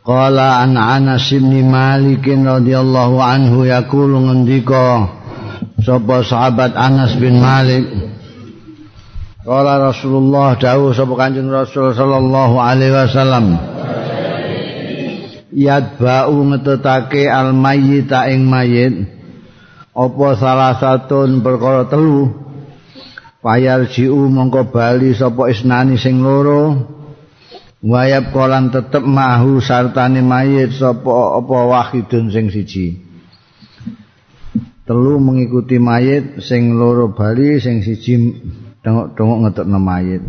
Qala an Anas bin Malik radhiyallahu anhu yaqulu ngendika sapa sahabat Anas bin Malik? Qala Rasulullah dawuh sapa Kanjeng Rasul sallallahu alaihi wasallam. Yadba'u ngetetake al mayyita ing mayit apa salah satun perkara telu? Payal jiu mongko bali sapa isnani sing loro wayab kolan tetep mahu sartane mayit sapa apa wahidun sing siji? Telu mengikuti mayit sing loro bali sing siji dongok-dongok ngetekno mayit.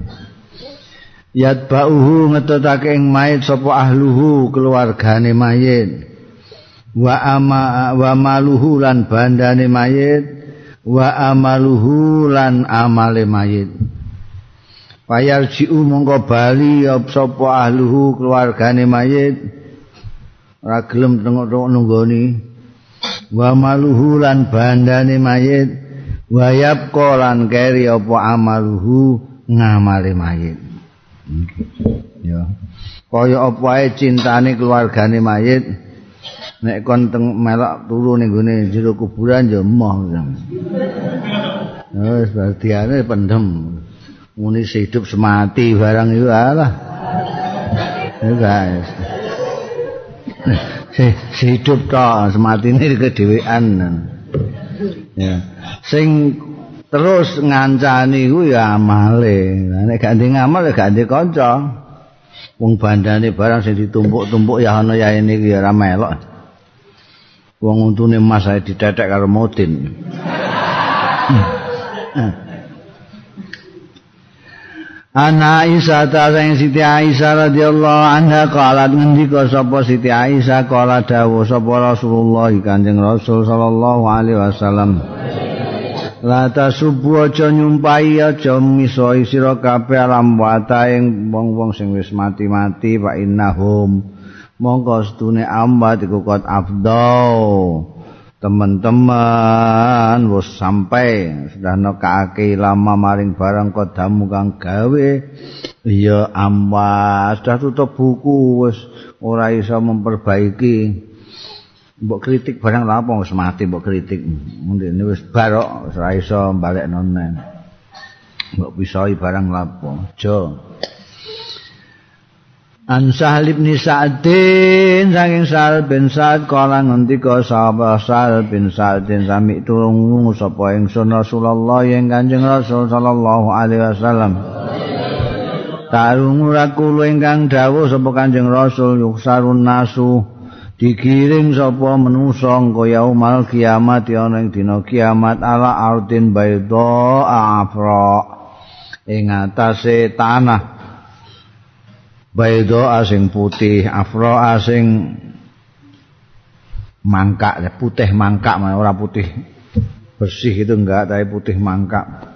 Yat bauhu ngetetake ing mayit sapa ahluhu keluargane mayit. Wa ama wa maluhu lan bandane mayit. Wa amaluhu lan amale mayit Payal jiu mongko bali sapa ahluhu keluargane mayit. Ora gelem tengok-tengok nunggoni. Wa maluhu lan bandane mayit. Wa yapqa lan keri apa amaluhu ngamale mayit. Ya. Kaya apa ae cintane keluargane mayit. Nek kon teng melok turu ning gone jero kuburan ya emoh wis berarti pendem muni hidup semati barang itu alah. Guys. Si hidup toh semati ini kedewean. Ya. Sing terus ngancani ku ya amale. Nek gak ngamal ya gak ndek kanca. Wong bandane barang sing ditumpuk-tumpuk ya ana ya ini ya ora melok. Wong untune mas saya didadek karo modin Ana Aisyah ta sing Siti Aisyah radhiyallahu anha qalat ngendika sapa Siti Aisyah qala dawuh sapa Rasulullah Kanjeng Rasul sallallahu alaihi wasallam. La tasubbu aja nyumpahi aja misoi sira kabeh alam ing wong-wong sing wis mati-mati fa innahum. Mongko stune ambat iku kot afdau teman-teman wis sampai. Sudah nekake lama maring barang kodamu kang gawe. Ya amwas sudah tutup buku wis. Ora iso memperbaiki. Mbok kritik barang lha apa? Wis mati mbok kritik. Mundine wis barok ora iso balekno nang mbok pisoi barang apa? Aja An Sahal bin Sa'din saking Sahal bin Sa'd kala ngendika sapa Sahal bin Sa'din sami tulung sapa ingsun Rasulullah ing Kanjeng Rasul sallallahu alaihi wasallam. Tarung ora kula ingkang dawuh sapa Kanjeng Rasul yuksarun nasu digiring sapa manusa kaya umal kiamat ana ing dina kiamat ala ardin baydha afra ing atase tanah Baido asing putih, afro asing mangkak, putih mangkak, ora putih bersih itu enggak, tapi putih mangkak.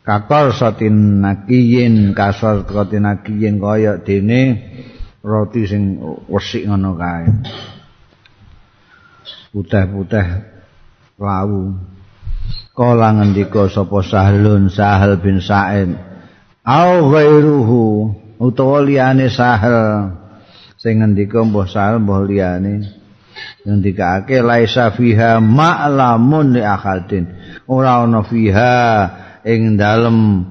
Kakor satin nakiyin, kasor satin nakiyin kaya dene roti sing wesik ngono kae. Putih-putih lawu. Kala ngendika sapa Sahlun Sahal bin Sa'id. Au ghairuhu utawa liyane sahel. Sing ngendika mbah sahel mbah liyane. Ngendikake laisa fiha ma'lamun li akadin ora ana fiha ing dalem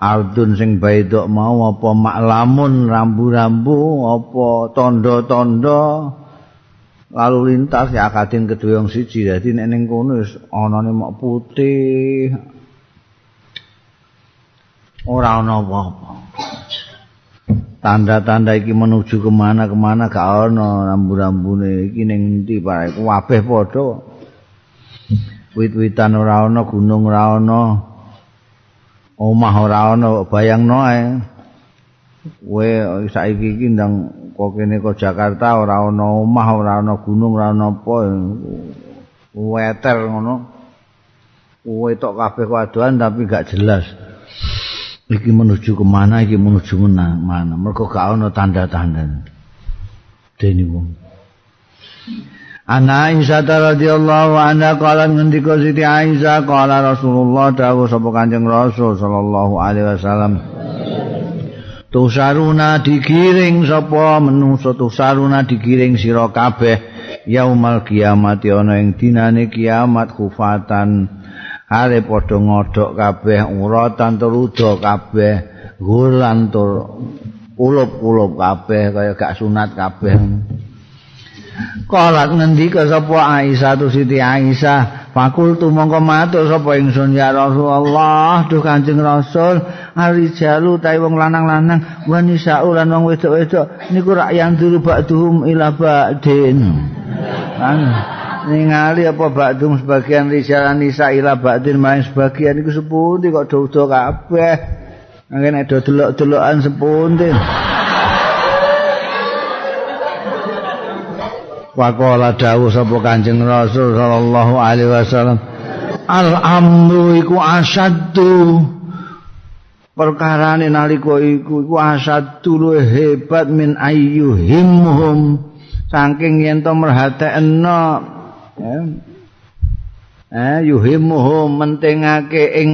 ardun sing baidok mau apa maklamun rambu-rambu apa tondo-tondo lalu lintas ya akadin kedua yang siji. Jadi nek ning kono wis anane mok putih. Ora ana apa-apa tanda-tanda iki menuju kemana kemana gak ono rambu-rambune. Iki ning endi Pak? Kabeh padha. Wit-witan ora ono gunung ora ono omah ora ono bayangno ae. Kowe saiki iki ndang saka kene ke Jakarta ora ana omah ora ana gunung ora ana apa weter ngono. Kuwe tok kabeh kuaduan tapi gak jelas iki menuju kemana iki menuju mana. Mergo gak ana tanda-tanda. Dene wong. Ana Aisyah radhiyallahu anha kala ngendika Siti Aisyah kala Rasulullah dawuh sapa Kanjeng Rasul sallallahu alaihi wasallam Tusaruna digiring sapa menungso tusaruna digiring sira kabeh yaumal kiamat ana ing dinane kiamat kufatan are padha ngodhok kabeh uratan terudo kabeh gulan tur ulup-ulup kabeh kaya gak sunat kabeh. Kalat ngendika sapa Aisyah tu Siti Aisyah, fakultu mongko matur sapa ingsun ya Rasulullah, duh Kanjeng Rasul, arijalu ta wong lanang-lanang, wanisa ulan wong wedok-wedok niku rak yang dulu ba'dhum ila ba'din. Ningali apa ba'dhum sebagian rijalan nisa ila ba'din main sebagian iku sepundi kok do-do kabeh. Ngen do delok-delokan sepundi. Waqala dawuh sapa Kanjeng Rasul sallallahu alaihi wasallam Al-amru iku asaddu perkarane nalika iku iku asaddu hebat min ayyuhimhum saking yen to merhatekno eh yuhimhum mentingake ing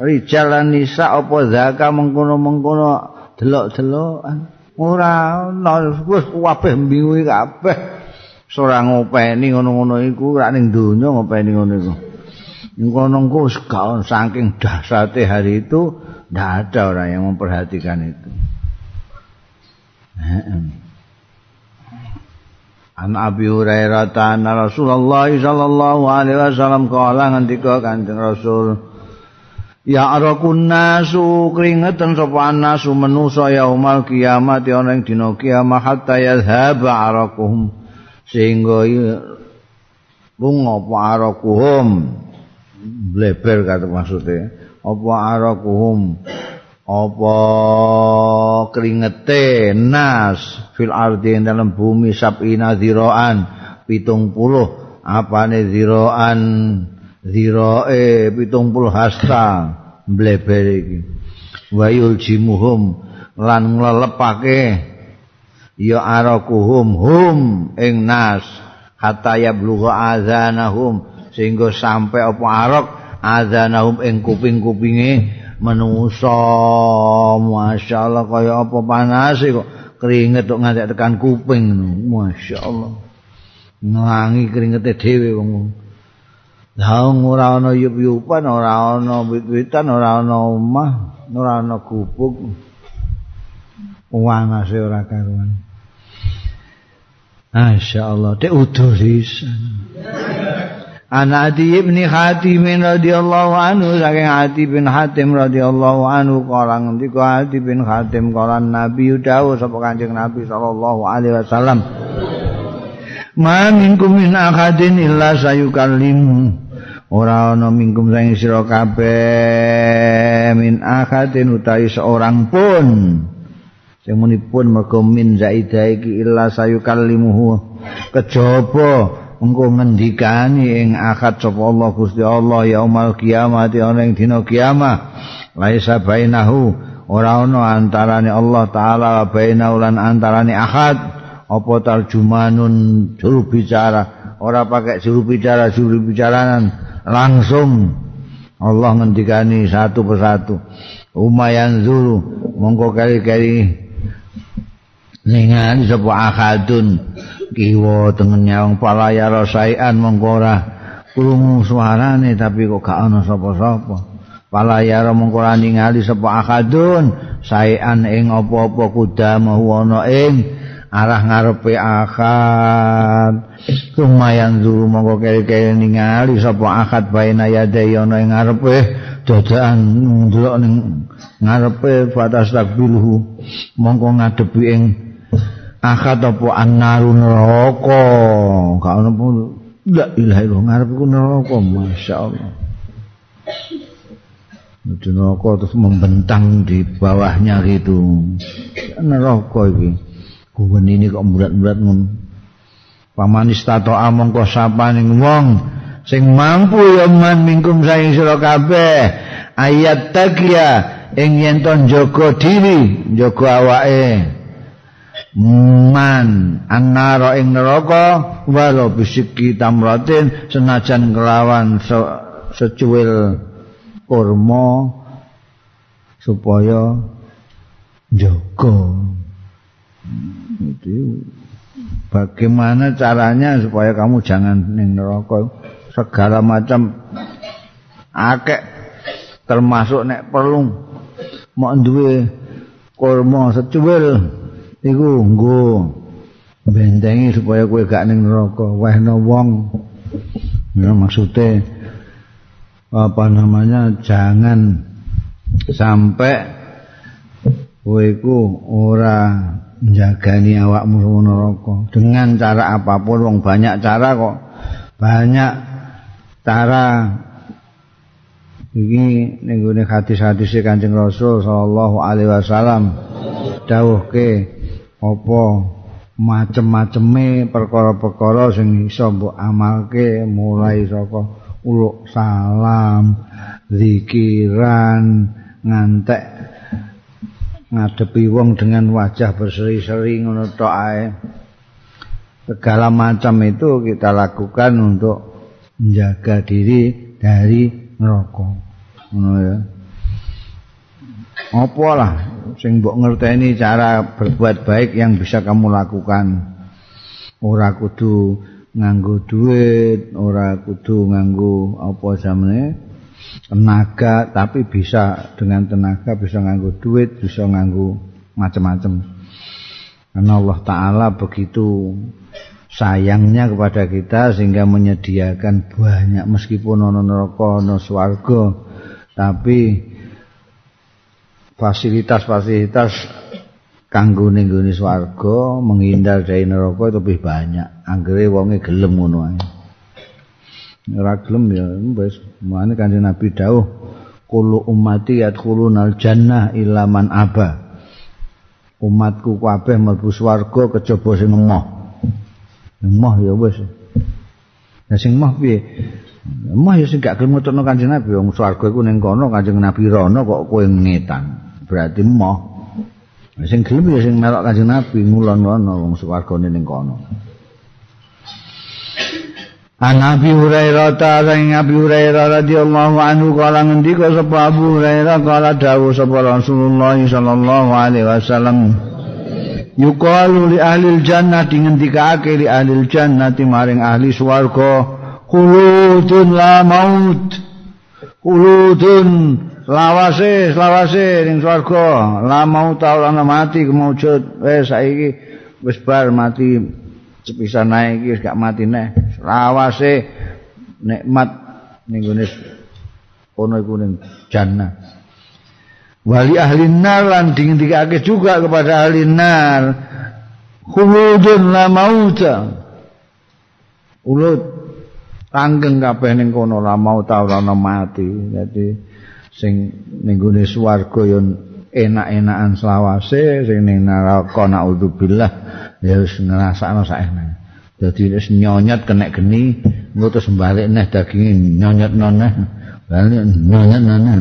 rijal lan nisa apa zakat mengkono-mengkono delok-delokan ora ana wis kabeh bingung kabeh ora ngopeni ngono-ngono iku rak ning donya ngopeni ngono iku. Ngono ku saking dahsyate hari itu ndak ada orang yang memperhatikan itu. An Abi Hurairah ta'ala Rasulullah sallallahu alaihi wasallam kala ngendika Kanjeng Rasul Ya arakun nasu keringetan sapa nasu manusa yaumal kiamat ana ing dina kiamat hatta yadhhaba arakuhum sehingga lunga apa arakuhum bleber kata maksudnya. Apa arakuhum apa keringete nas fil ardi dalam bumi sabina ziroan pitung puluh. Apa nih ziroan pitung puluh hasta. Bleber iki. Wayul jimuhum lan nglelepake. Ya arakuhum hum ing nas. Hatta yablugha azanahum. Sehingga sampai apa arok azanahum ing kuping-kupinge manusa masyaallah kaya apa panas kok keringet kok nganti tekan kuping masyaallah ngangi keringete dhewe wong Lah ora ana yup-yupan, ora ana wit-witan, ora ana omah, ora ana gubuk. Wanase ora karuan. Masya Allah, dia utuh Anak Adi ibn Hatim radhiyallahu anhu saking Adi bin Hatim radhiyallahu anhu kala ngendika Adi bin Hatim kala Nabi dawuh sapa Kanjeng Nabi sallallahu alaihi wasallam Ma minkum min akadin illa sayukallimu. Ora ana minkum sing sira kabeh min akadin utawi seorang pun. Sing munipun mergo min zaida iki illa sayukallimuhu. Kejaba engko ngendikani ing akad sapa Allah Gusti Allah yaumul kiamat ana ing dina kiamat laisa bainahu ora ana antarane Allah taala bainahu lan antarane akad. Apa tarjumanun juru bicara? Ora pakai juru bicara juru bicaranan. Langsung Allah ngendikani satu persatu. Umayan zuru mongko kali-kali ningan sapa akadun kiwa tengen nyawang palaya mongko ora krungu suarane tapi kok gak ana sapa-sapa. Palaya mongko ora ningali sapa akadun saean ing apa-apa kuda mau ana ing arah ngarepe akad. Lumayan dulu mongko kere-kere ningali sapa akad baina yade ana ing ngarepe dadakan ndelok ning ngarepe batas takbilhu mongko ngadepi ing akad apa? Annaru neraka. Gak ono pun la ilaha illallah ngarep iku neraka masyaallah. Itu neraka terus membentang di bawahnya gitu. Neraka iki. Guwen ini kok berat-berat ngono. Paman istato among kok sapaning wong sing mampu ya man mingkum saing sira kabeh. Ayat takia ing yen to diri, njaga awake. Man annara ing neraka walau bisiki tamratin senajan kelawan se secuil kurma supaya njaga. Itu bagaimana caranya supaya kamu jangan ning neraka? Segala macam akeh termasuk nek perlu mau duwe kurma secuil iku nggo bentengi supaya kowe gak ning neraka. Wehno wong. Ya maksude apa namanya jangan sampai kowe iku ora njagani awakmu neraka. Dengan cara apapun wong banyak cara kok. Banyak cara. Iki ning gone hadis-hadis Kanjeng Rasul sallallahu alaihi wasallam dawuhke apa macem-maceme perkara-perkara sing iso mbok amalke mulai saka uluk salam zikiran ngantek ngadepi wong dengan wajah berseri-seri ngono tok ae. Segala macam itu kita lakukan untuk menjaga diri dari neraka. Ngono ya. Apa lah sing mbok ngerteni cara berbuat baik yang bisa kamu lakukan. Ora kudu nganggo duit, ora kudu nganggo apa jamane tenaga tapi bisa dengan tenaga bisa nganggo duit bisa nganggo macam-macam karena Allah Ta'ala begitu sayangnya kepada kita sehingga menyediakan banyak meskipun ono neraka ono swarga tapi fasilitas-fasilitas kanggo ning gone swarga menghindar dari neraka itu lebih banyak. Anggere wonge gelem ngono ae. Ora gelem ya wis. Mane kanjeng Nabi dawuh kullu ummati yadkhulunal jannah illa man aba. Umatku kabeh mlebu swarga kejaba sing emoh. Emoh ya wis. Ya sing emoh piye emoh ya sing gak gelem ngetokno kanjeng Nabi wong swarga iku ning kono kanjeng Nabi rono kok kowe ngetan. Berarti emoh sing gelem ya sing melok kanjeng Nabi ngulon-ulono wong swargane ning kono. An Abi Hurairah ta sang Abi Hurairah radhiyallahu anhu kala ngendika sapa Abu Hurairah kala dawuh sapa Rasulullah sallallahu alaihi wasallam Yuqalu li ahli jannah dingendikake li ahli jannah maring ahli swarga khuludun la maut. Khuludun lawase lawase ning swarga. La maut ora mati kemujud wis saiki wis bar mati sepisan naik iki gak mati neh. Lawase nikmat ning gone ono iku ning jannah. Wali ahli nar lan dingendikake juga kepada ahli nar. Khuludun la mauta ulut tanggeng kabeh ning kono la mauta ora mati. Dadi sing ning gone swarga enak-enakan selawase sing ning neraka naudzubillah ya wis ngrasakno saene dadi wis nyonyot kena geni engko terus balik neh daginge nyonyot noneh balik nyonyot noneh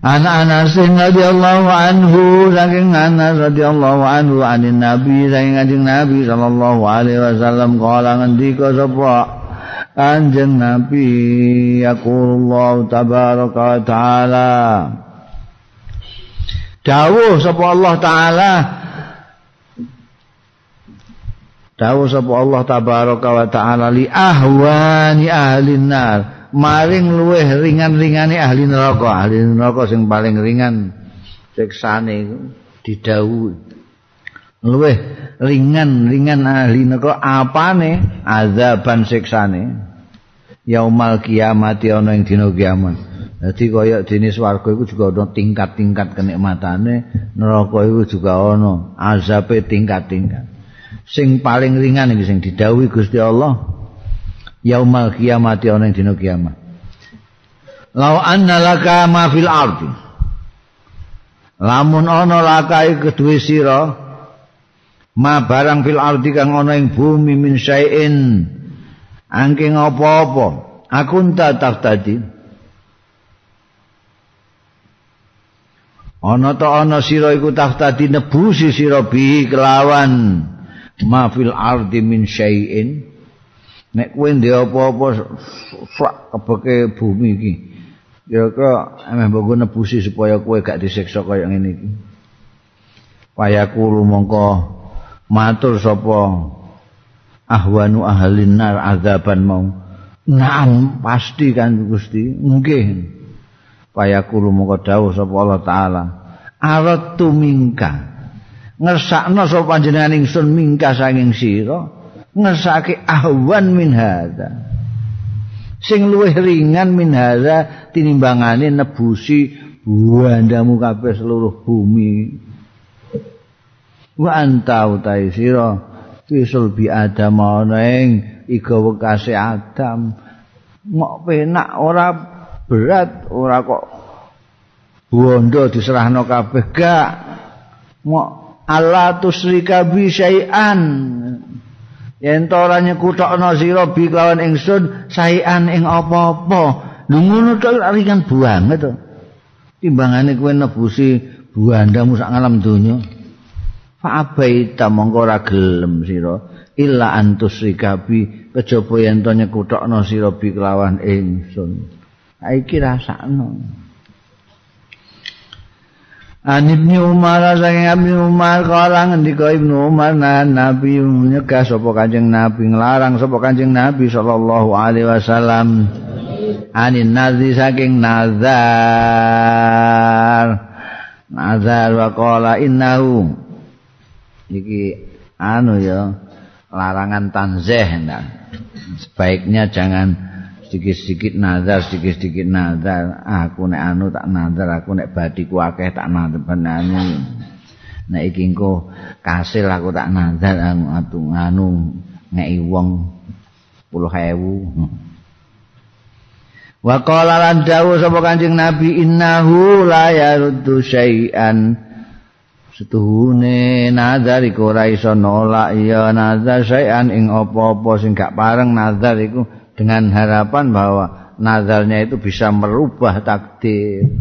Anak Anas radhiyallahu anhu saking Anas radhiyallahu anhu anin Nabi saking kanjeng Nabi sallallahu alaihi wasallam kala ngendika sapa? Kanjeng Nabi yaqulullah tabaraka taala. Dawuh sapa Allah taala. Dawuh sapa Allah tabaraka wa taala li ahwani ahli nar maring luweh ringan-ringane ahli neraka. Ahli neraka sing paling ringan siksane didhawuhi luweh ringan-ringan ahli neraka apane? Azaban siksane. Yaumal kiamat ana ing dina kiamat. Jadi kaya dene swarga iku juga ana tingkat-tingkat kenikmatane, neraka iku juga ana azabe tingkat-tingkat. Sing paling ringan iki sing didhawuhi Gusti Allah yaumal kiamat ana ing dina kiamat. Lau anna laka ma fil ardi. Lamun ana laka kedue sira ma barang fil ardi kang ana ing bumi min syai'in angking apa-apa aku tak tadi ana ta ana sira iku tadi nebusi sira bi kelawan ma fil ardi min syai'in nek kowe ndek apa-apa sak kebeke bumi iki kira-kira emeh mbok nebusi supaya kowe gak disiksa kaya ngene iki. Payaku mongko matur sapa ahwanu ahlin nar azaban mau. Naam pasti kan Gusti. Nggih. Payakulu moko dawuh sapa Allah taala aratu mingka ngersakno sapa panjenengan ingsun mingka saking sira ngersake ahwan min hadza. Sing luwih ringan min hadza tinimbangane nebusi buandamu kabeh seluruh bumi. Wa anta utai sira wisul bi adam ana ing iga wekase adam. Mok penak ora berat ora kok bondo diserahno kabeh gak. Mok ala tusrika bi syai'an yen to ora nyekutokno sira bi lawan ingsun syai'an ing apa-apa lho ngono to ringan banget to timbangane kowe nebusi buandamu sak ngalam donya Fa'abaita mongko ora gelem sira illa antus rikabi kejaba yen to nyekutokno sira bi kelawan ingsun. Iki rasakno. An Ibnu Umar saking Ibnu Umar kala ngendika Ibnu Umar nah Nabi nyegah sapa Kanjeng Nabi nglarang sapa Kanjeng Nabi sallallahu alaihi wasallam. Anin nazi saking nazar. Nazar wa qala innahu. Iki anu ya larangan tanzeh nah. sebaiknya jangan sedikit-sedikit nazar sedikit-sedikit nazar. Aku nek anu tak nazar aku nek badiku akeh tak nazar. Anu nek iki engko kasil aku tak nazar anu atu anu ngeki wong 10000 Wa qala lan dawuh sapa Kanjeng Nabi innahu la yaruddu syai'an. Setuhune nazar iku ora iso nolak. Ya nazar sayan ing apa-apa sing gak pareng nazar iku dengan harapan bahwa nazarnya itu bisa merubah takdir.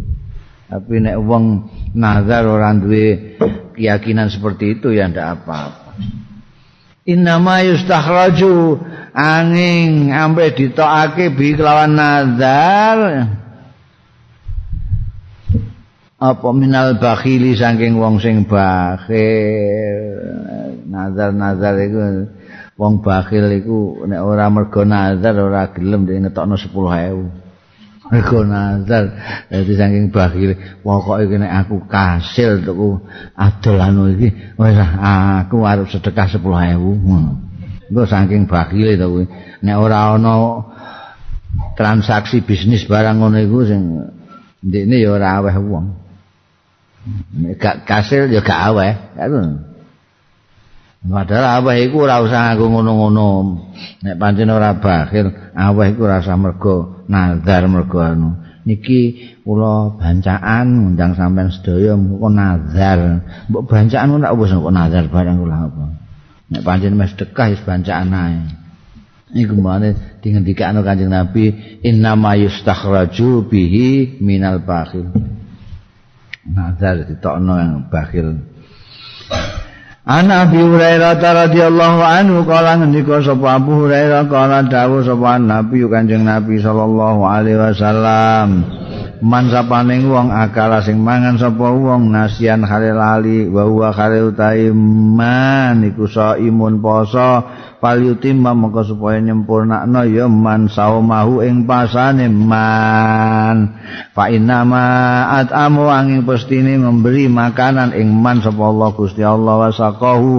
Tapi nek wong nazar ora duwe keyakinan seperti itu ya ndak apa-apa. Innama yustakhraju angin ampe ditokake bi kelawan nazar. Apa minal bakhili saking wong sing bakhil? Nazar-nazar iku wong bakhil iku nek ora mergo nazar ora gelem dhewe ngetokno 10000 mergo nazar. Dadi saking bakhil pokoke nek aku kasil tuku adol anu iki wis aku arep sedekah 10000 ngono saking bakhil to kuwi. Nek ora ana transaksi bisnis barang ngono iku sing ndekne ya ora aweh wong. Gak kasil ya gak aweh padahal aweh iku ora usah nganggo ngono-ngono. Nek pancen ora bakhil aweh iku ora usah mergo nazar mergo anu. Niki kula bancaan ngundang sampean sedaya muga nazar. Mbok bancaan ora wis kok nazar barang kula apa. Nek pancen mes dekah wis bancaan ae. Iku mane dingendikane Kanjeng Nabi inna ma yustakhraju bihi minal bakhil. Nazar ditokno yang bakhil Ana Abi Hurairah radhiyallahu anhu kala ngendika sapa Abu Hurairah kala dawuh sapa Nabi Kanjeng Nabi sallallahu alaihi wasallam man sapaning wong akala sing mangan sapa wong nasian khalil ali wa huwa khalil taiman iku imun poso palyutimma mongko supaya nyempurnakno ya man saumahu ing pasane man. Fa inna ma atamu angin pestine memberi makanan ing man sapa Allah Gusti Allah wasaqahu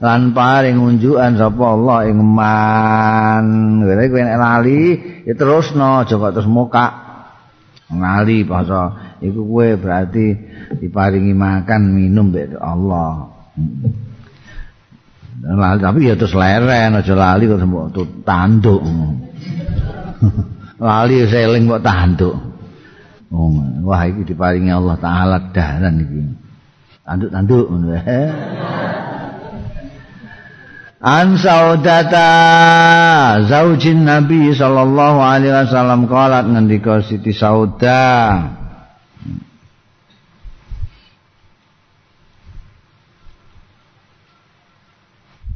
lan paring unjukan sapa Allah ing man. Kowe nek lali ya terusno coba terus muka ngali basa iku kowe berarti diparingi makan minum mbek Allah. Lali tapi ya terus leren aja lali kok mbok tanduk. lali seling mbok tanduk. Oh, wah iki diparingi Allah taala dalan iki. Tanduk-tanduk ngono An saudata zaujin Nabi sallallahu alaihi wasallam qalat ngendika Siti Sauda.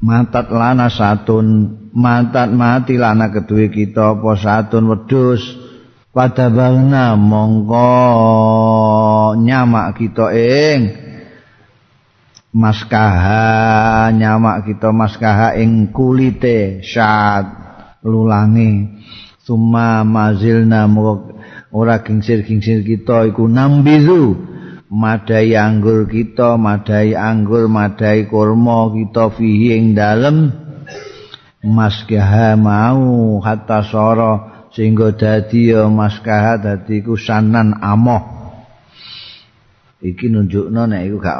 Matat lana satun matat mati lana kedue kita apa satun wedhus? Pada bangna mongko nyamak kita ing maskaha nyamak kita maskaha ing kulite syat lulangi summa mazilna ora gingsir-gingsir kita iku nambizu. Madai anggur kita madai anggur madai kurma kita fihi ing dalem. Maskaha mau hatta soro sehingga dadi ya maskaha dadi kusanan amoh. Iki nunjukno nek iku gak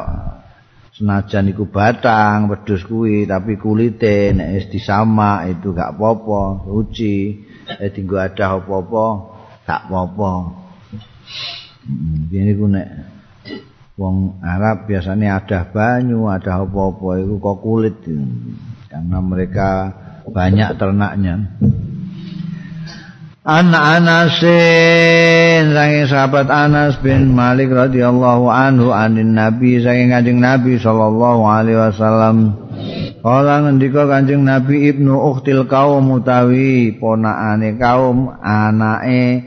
senajan iku batang wedhus kuwi tapi kulite nek wis disamak itu gak apa-apa suci. Eh dinggo ada apa-apa gak apa-apa. Hmm, iku nek wong Arab biasanya ada banyu ada apa-apa iku kok kulit. Karena mereka banyak ternaknya Anak Anasin saking sahabat Anas bin Malik radhiyallahu anhu anin Nabi saking Kanjeng Nabi sallallahu alaihi wasallam. Kala ngendika Kanjeng Nabi Ibnu Ukhtil kaum utawi ponakane kaum anake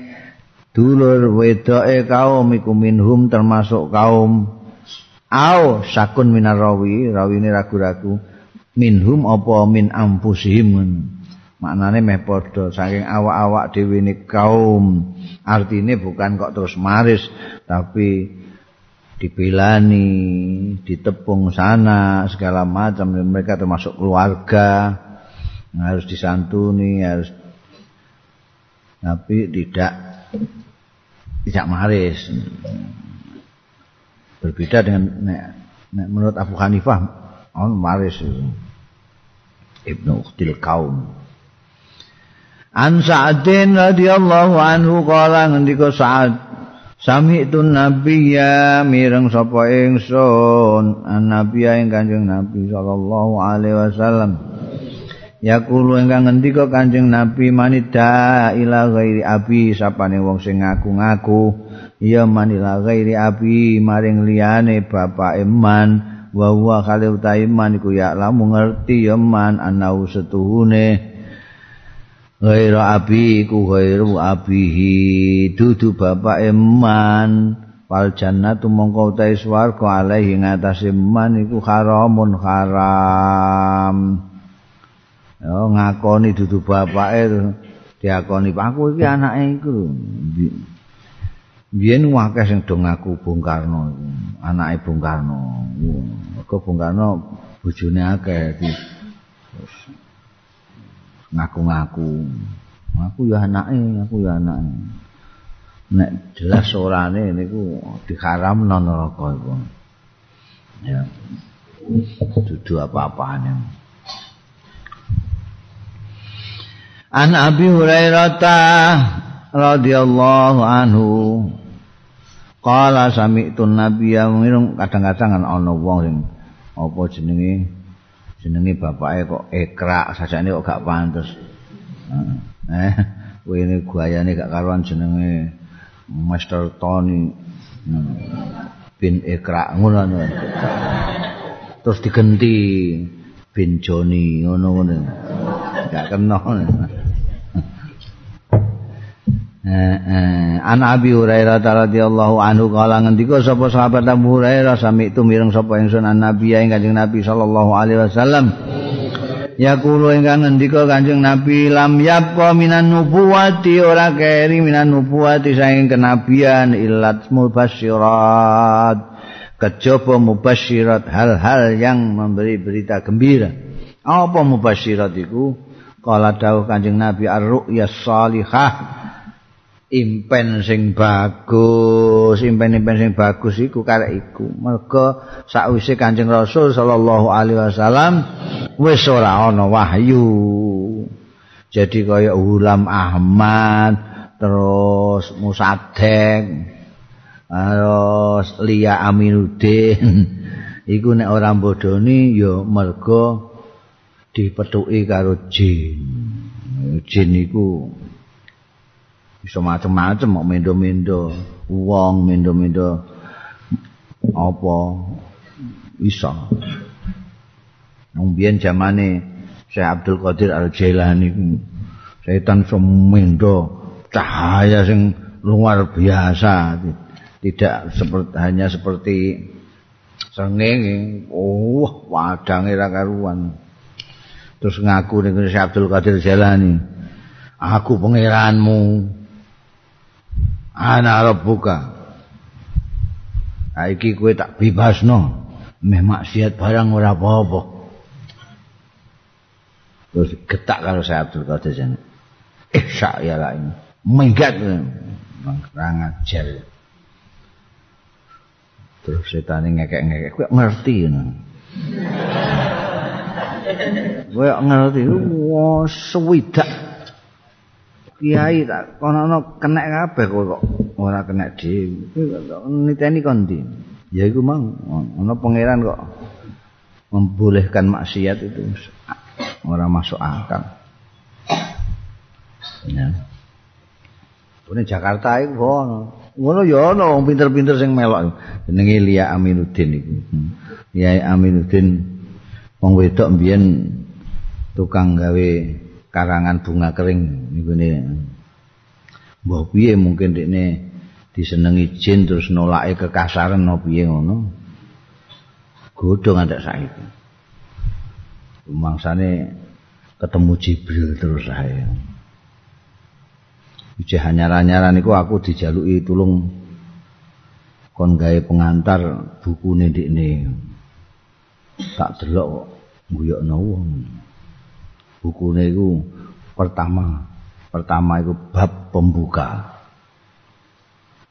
dulur wedoke kaum iku minhum termasuk kaum. Au sakun minar rawi rawine ragu-ragu. Minhum apa min ampusihim maknane meh padha saking awak-awak dhewe ne kaum. Artine bukan kok terus maris tapi dibelani ditepung sana segala macam. Mereka termasuk keluarga. Harus disantuni harus tapi tidak tidak maris. Berbeda dengan nek, nek menurut Abu Hanifah on maris Ibnu Ukhtil Kaum An Sa'din radhiyallahu anhu kala ngendika Sa'ad Sami itu Nabi ya mireng sapa ingsun? An Nabi ing Kanjeng Nabi sallallahu alaihi wasallam. Ya kulo ingkang ngendika Kanjeng Nabi manida ila ghairi abi sapane wong sing ngaku-ngaku ya manila ghairi abi maring liyane bapak iman wa huwa khalil taiman iku ya lamu ngerti ya man anau setuhune ghairu abi ku ghairu abihi. Dudu bapak eman wal jannatu mongko utahe swarga alaihi ngatasé man iku haramun haram. Yo ngakoni dudu bapake diakoni. Aku iki anake iku biyen akeh sing do ngaku Bung Karno anake Bung Karno. Kok Bung Karno bojone akeh ngaku-ngaku. Aku ya anake, aku ya anake. Nek jelas orane niku diharamno neraka iku. Ya. Dudu apa-apane. An Abi Hurairah radhiyallahu anhu Qala sami'tu nabiyya kadang-kadang ana wong sing apa jenenge jenenge bapake kok ekrak sajane kok gak pantes. Eh kowe ini gayane gak karuan jenenge Master Tony. Bin ekrak ngono terus digenti bin Joni ngono-ngono gak kena An Abi Hurairah radhiyallahu anhu kala ngendika sapa sahabat Abu Hurairah sami itu mireng sapa ingsun an Nabi ing Kanjeng Nabi sallallahu alaihi wasallam. Yaqulu ingkang ngendika Kanjeng Nabi lam yabqa minan nubuwati ora keri minan nubuwati saking kenabian illat mubasyirat. Kejaba mubasyirat hal-hal yang memberi berita gembira. Apa mubasyirat iku? Kala dawuh Kanjeng Nabi ar-ru'ya salihah impen sing bagus, impen-impen sing bagus iku karek iku. Mergo sakwise Kanjeng Rasul sallallahu alaihi wasallam wis ora ana wahyu. Jadi kaya Ulam Ahmad, terus Musadek, terus Lia Aminuddin. iku nek ora bodoni ya mergo dipethuki karo jin. Jin iku bisa macam-macam mau mendo-mendo. Wong mendo-mendo. Apa? Iso nang biyen zamane Syekh Abdul Qadir Al Jailani setan semendo cahaya sing luar biasa. Tidak seperti hanya seperti sengenge oh wadange ra karuan. Terus ngaku ning Syekh Abdul Qadir Jailani aku pangeranmu ana rabbuka. Iki kowe tak bebasno meh maksiat barang ora apa-apa. Terus getak karo saya Abdul Qadir jan eh sak ya lah ini. Minggat kurang ajar terus setan ngekek-ngekek. Kowe ngerti ngono. Kowe ngerti. Wah swidak kiai tak kono kena kabeh kok ora kena dhewe niteni kon ndi ya iku mang ana pangeran kok membolehkan maksiat itu ora masuk akal ya Ini Jakarta itu ngono. Ngono ya ana wong pinter-pinter sing melok. Jenenge Lia Aminuddin iku. Lia Aminuddin wong wedok mbiyen tukang gawe karangan bunga kering niku ne mbah piye mungkin dekne disenengi jin terus nolake kekasaran no piye ngono. Godhong ada saiki. Mangsane ketemu Jibril terus saya Ije hanyar-hanyaran niku aku dijaluki tulung kon gawe pengantar buku ndekne. Tak delok guyokno wong buku itu pertama. Pertama itu bab pembuka.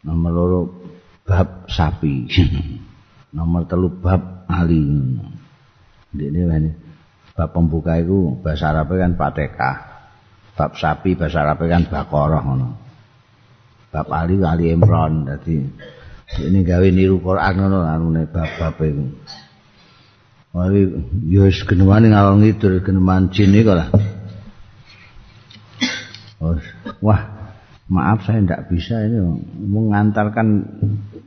Nomor loro bab sapi. Nomor telu bab ali ini bab pembuka itu bahasa Arab kan patekah bab sapi bahasa Arab kan bakoroh bab ali ali imron jadi ini gawe niru Quran ngono anu bab-bab itu Mari yo wis genemane ngalor ngidul geneman jin iki lah. Wah, maaf saya tidak bisa ini. Mengantarkan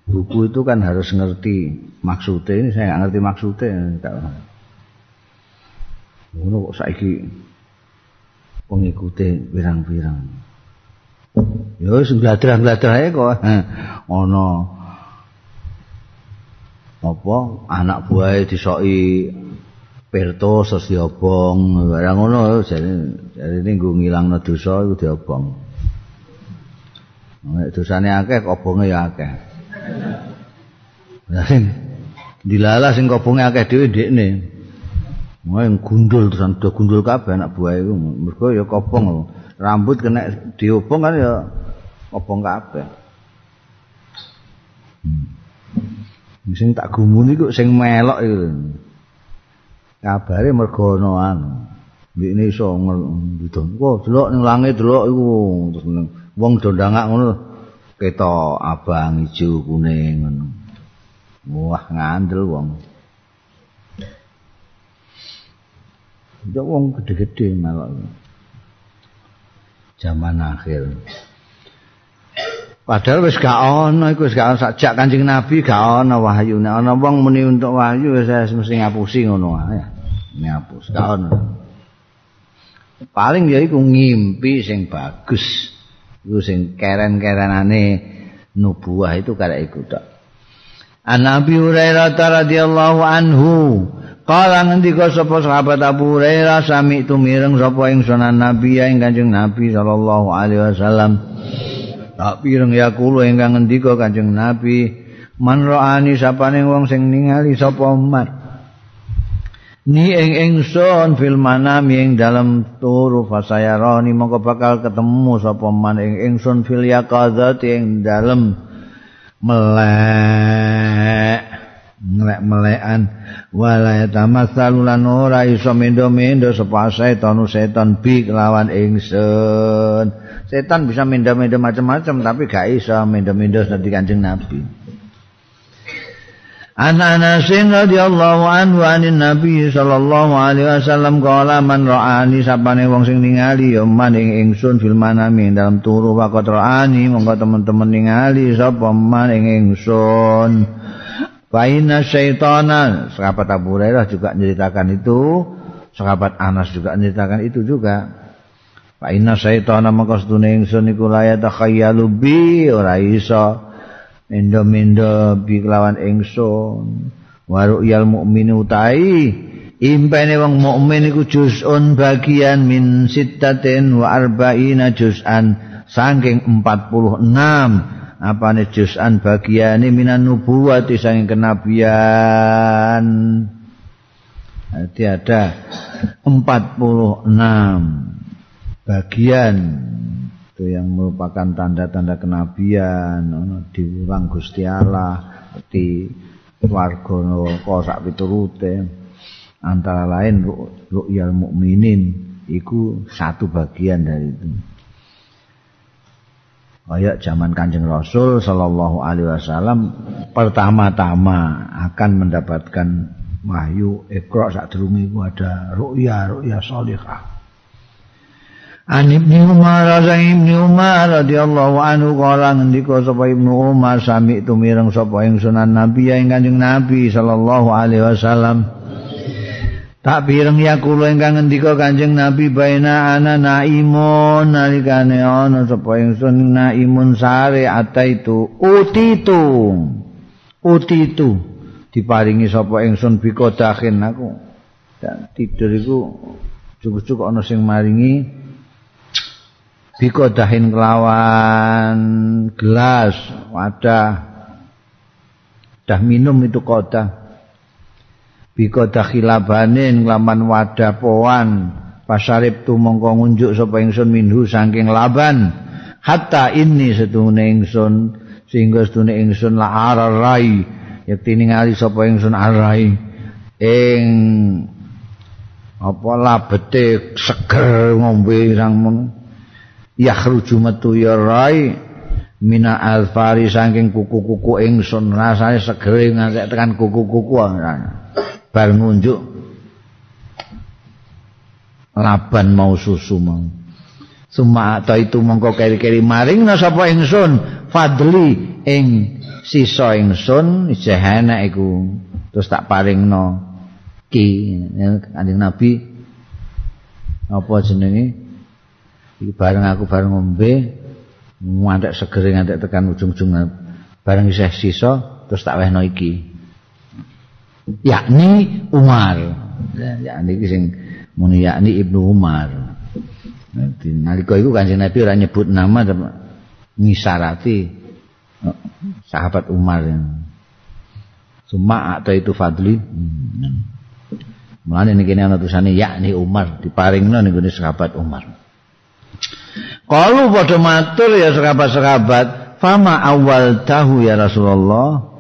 buku itu kan harus ngerti maksudnya ini saya nggak ngerti maksudnya ngono kok saiki pengikuti pirang-pirang. Ya wis ngladrah-ngladrah ae kok. Ana apa? Anak buahe disoki perto terus diobong. Barang ngono jare ning nggo ngilangno dosa iku diobong. Nek dosane akeh obonge ya akeh. Sing dilala sing obonge akeh dhewe ndekne. Mau gundul terus do gundul kabeh anak buah itu, mereka ya kopong rambut kena diobong kan ya obong kabeh. Hmm. Sing tak gumuni kok sing melok iku. Kabare mergo ana anu mbikne iso ngidon kok delok ning langit delok iku. Terus wong do ndangak ngono ketok abang ijo kuning ngono. Wah ngandel wong. Yo wong gede-gede melok. Zaman akhir. Padahal wis gak ana iku wis gak sajak Kanjeng Nabi gak ana wahyu. Nek ana wong muni untuk wahyu wis mesti ngapusi ngono wae. Ngapus gak ana. Paling ya iku ngimpi sing bagus. Iku sing keren-kerenane nubuah itu karek iku tok. An Nabi Hurairah radhiyallahu anhu Kala ngendika sapa sahabat Abu Hurairah sami tumireng sapa ing sunan Nabi ing Kanjeng Nabi sallallahu alaihi wasallam Tak pireng ya kula ingkang ngendika Kanjeng Nabi, man ro'ani sapane wong sing ningali sapa mat. Ni ing ingsun fil manami ing dalem turu fasayaroni mongko bakal ketemu sapa man ing ingsun fil yaqadzati ing dalem melek melek-melekan wala tamassalu lan ora iso mendo-mendo sapa setan setan bi kelawan ingsun. Setan bisa menda-menda macam-macam tapi gak iso menda-menda dadi Kanjeng Nabi. An Anasin radhiyallahu anhu anin Nabi sallallahu alaihi wasallam qala man ra'ani sapane wong sing ningali ya man ing ingsun fil manami dalam turu waqt ra'ani monggo teman-teman ningali sapa man ing ingsun Faina syaitana. Sahabat Abu Hurairah juga menceritakan itu. Sahabat Anas juga menceritakan itu juga. Faina syaitana maka sedune ingsun iku la takhayyalu bi. Ora iso endo-mendo bi kelawan ingsun. Waru yal mukmin utai. Impene wong mukmin iku juzun bagian min sittatin wa arba'ina juz'an. Saking 46 apane juz'an bagiane minan nubuwati saking kenabian. Jadi ada 46 bagian. Itu yang merupakan tanda-tanda kenabian. Ono diulang Gusti Allah di warga neraka sak piturute. Antara lain ru'yal mukminin itu satu bagian dari itu kayak zaman Kanjeng Rasul sallallahu alaihi wasallam pertama-tama akan mendapatkan wahyu Iqra sak durunge iku ada ru'ya ru'ya salihah An Ibnu Umar Ibnu Umar radhiyallahu anhu kala ngendika sapa Ibnu Umar sami tumireng sapa ing Nabi ing Kanjeng Nabi sallallahu alaihi wasallam Tak pireng ya kula ingkang ngendika Kanjeng Nabi baina ana naimun. Nalikane ana sapa ingsun naimun sare ataitu. Utitu. Utitu. Diparingi sapa ingsun bikodahin aku dan tidur iku cukup-cukup ana sing maringi biko dahin kelawan gelas wadah. Dah minum itu kota biko dakhilabanin kelawan wadah poan. Pasarip tu mongko ngunjuk sapa ingsun minhu saking laban. Hatta ini setune ingsun sehingga setune ingsun la ararai. Yakti ningali sapa ingsun arai. Ing apa labete seger ngombe sang yakhruju metu ya rai. Mina alfari saking kuku-kuku ingsun. Rasane segere nganti tekan kuku-kuku bar ngunjuk. Laban mau susu mau. Suma atau itu mongko keri-keri maring na sapa ingsun? Fadli ing sisa ingsun jahana iku. Terus tak paringno. Ki kanjeng nabi. Apa jenenge? Iki bareng aku bareng ngombe ngantek segere ngantek tekan ujung-ujung bareng isih sisa terus tak wehno iki yakni Umar. Yakni iki sing muni yakni Ibnu Umar. Nanti nalika iku Kanjeng Nabi ora nyebut nama ngisarati eh, sahabat Umar. Yang Suma atau itu Fadli. Hmm. Mulane niki ana tulisane yakni Umar. Diparingno niku sahabat Umar. Kalau pada matur ya serabat-serabat, fama awal tahu ya Rasulullah.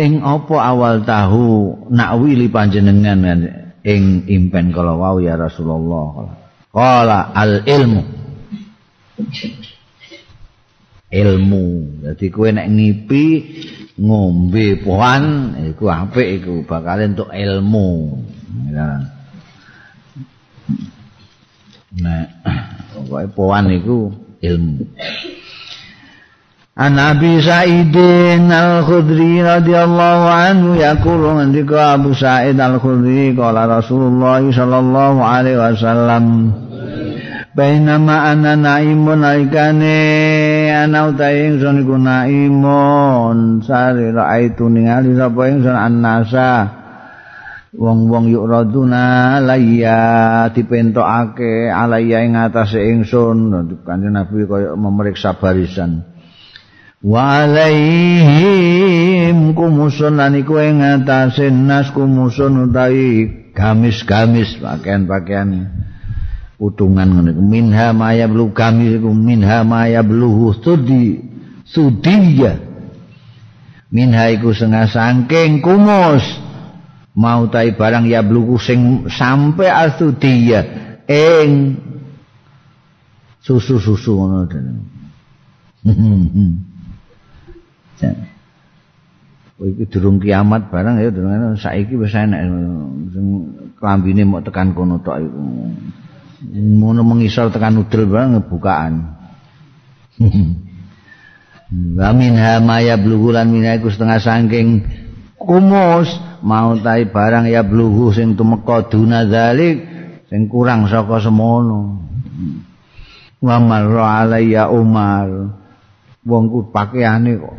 Ing apa awal tahu nak wili panjenengan ing impen kalau wau ya Rasulullah. Kala al ilmu. Ilmu. Jadi kue nek ngipi ngombe pohan iku apik iku bakal entuk ilmu. Nah, pokoke poan iku ilmu. An Abi Sa'idin Al-Khudri radhiyallahu anhu yaqulu ngendika Abu Sa'id Al-Khudri qala Rasulullah sallallahu alaihi wasallam Bainama ana naimun aikane ana utahe ingsun iku naimun sare raaitu ningali sapa ingsun annasa wong-wong yuk raduna alayya dipentokake alayya ing atase ingsun kanjeng nabi kaya memeriksa barisan wa alaihim kumusun lan iku ing atase nas kumusun utawi gamis-gamis pakaian-pakaian. Utungan ngene minha maya blu gamis iku minha maya blu studi sudiya minha iku sengah sangking kumus mau tai barang ya bluku sing sampe astudiya ing susu-susu ngono iki durung kiamat barang ya durung saiki wis enek sing klambine mok tekan kono tok iku. Ngono mengisor tekan udel barang bukaan Wa minha maya blugulan minha iku setengah saking kumus. Mau tai barang ya blugu sing tumeka duna zalik sing kurang saka semono. Wa marra alayya Umar. Wong ku pakaiane kok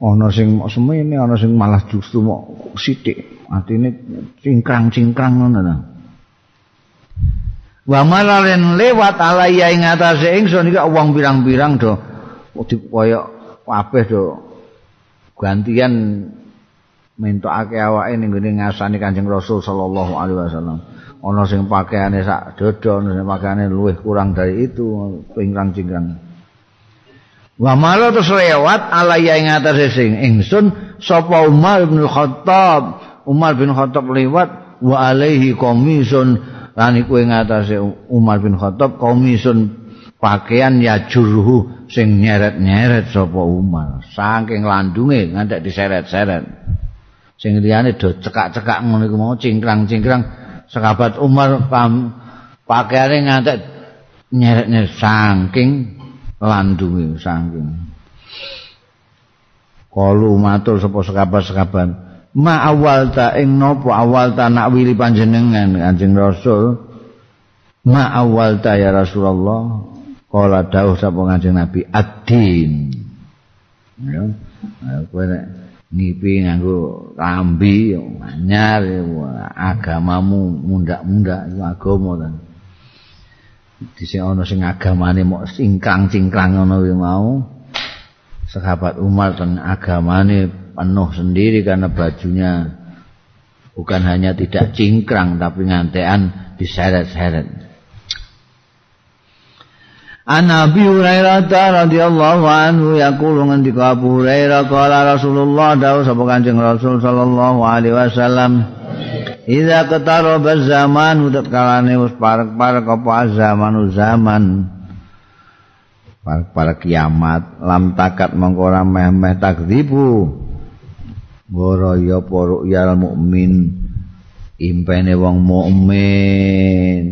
ana sing semene ana sing malah justru mok sithik. Atine cingkrang-cingkrang ngono ta. Wa maralen lewat alayya ing atase ingsun iki wong pirang-pirang do dikoyok kabeh do gantian mentokake awake ning ngene ngasani Kanjeng Rasul sallallahu alaihi wasallam. Ana sing pakaiane sak dodo, ana sing pakaiane luwih kurang dari itu, pingkrang-cingkrang. Wa malah terus lewat alaya ing atase sing ingsun sapa Umar bin Khattab. Umar bin Khattab lewat wa alaihi komisun lan iku ing atase Umar bin Khattab komisun pakaian ya jurhu sing nyeret-nyeret sapa Umar. Saking landunge ngantek diseret-seret. Sing liyane do cekak-cekak ngono iku mau cingkrang-cingkrang. Sekabat Umar pam pakaiane ngantek nyeret-nyeret. Saking landunge saking kalu matur sapa sekabat-sekabat ma awal ta ing napa awal ta nak wili panjenengan Kanjeng Rasul ma awal ta ya Rasulullah Kala dawuh sapa Kanjeng Nabi ad-din. Ya. Kowe nek ngipi nganggo rambi anyar agamamu mundak-mundak agama ta. Dhisik ana sing agamane mok singkrang-cingkrang ngono kuwi mau. Sahabat Umar dan agamane penuh sendiri karena bajunya bukan hanya tidak cingkrang tapi ngantean diseret-seret. An Abi Hurairah radhiyallahu anhu yaqulu ngendika Abu Hurairah qala Rasulullah dawuh sapa Kanjeng Rasul sallallahu alaihi wasallam Iza ketaraba zaman udat kalane wis parek-parek apa zamanu zaman parek-parek kiamat lam takat mongko ora meh-meh takdzibu. Goro ya para yal mukmin impene wong mukmin.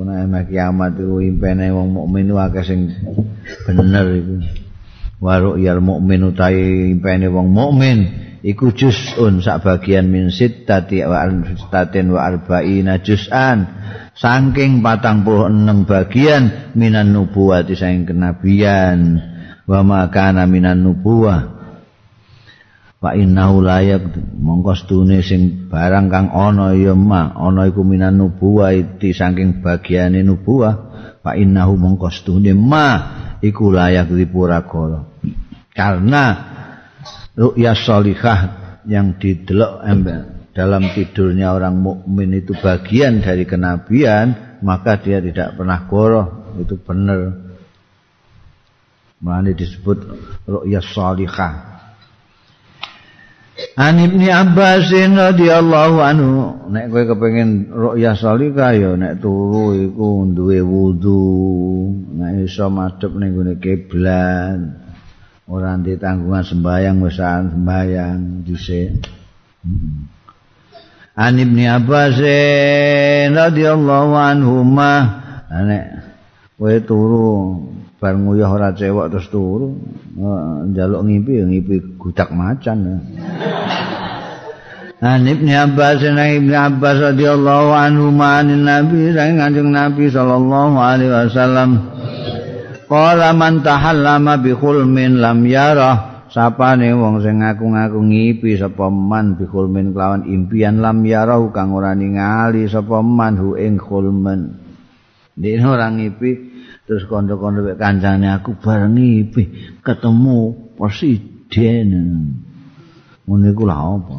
Ana enak kiamat iku impene wong mukmin akeh sing bener iku. Waruk yal mukmin utahe impene wong mukmin iku juz'un sak bagian min sittati wa al-sittatin wa arba'ina juz'an. Saking 46 bagian minan nubuwati saking kenabian. Wa ma kana minan nubuwah. Fa innahu layak mongko stune sing barang kang ana ya ma ana iku minan nubuwah iki saking bagiane nubuwah. Fa innahu mongko stune ma iku layak dipura-kala karena ru'ya sholihah yang didelok dalam tidurnya orang mukmin itu bagian dari kenabian maka dia tidak pernah goroh. Itu benar. Mulane disebut ru'ya sholihah An Ibni Abbas radhiyallahu anhu nek kowe kepengin ru'yah salika ya nek turu iku duwe wudu nek iso madhep ning gone kiblat ora ndek tanggungan sembayang wis sembayang dhisik. An Ibni Abbas radhiyallahu anhu ma nek kowe turu bar nguyah ora cewek terus turu njaluk ngimpi ngimpi gudak macan. An Ibnu Abbas dan Ibnu Abbas radhiyallahu anhu ma'an Nabi dan Kanjeng Nabi sallallahu alaihi wasallam Qala man tahallama bi khulmin lam yarah. Sapane wong sing ngaku-ngaku ngipi sapa man bi khulmin kelawan impian lam yarah kang ora ningali sapa man hu ing khulmen. Dene ora ngipi terus kanca-kanca wek kancane aku bareng iki ketemu presiden. Ngono iku lha apa?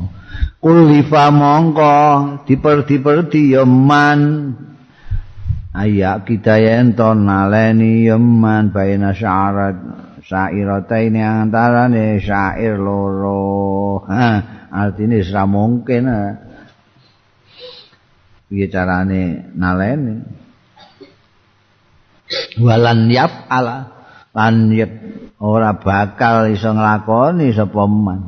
Kulifa mongko diperdi-perdi ya man ayak kita yen to naleni ya man baina syarat syairatain antara ne syair loro. Artine ora mungkin piye carane naleni? Walan yap ala lan ora bakal iso nglakoni sapa man.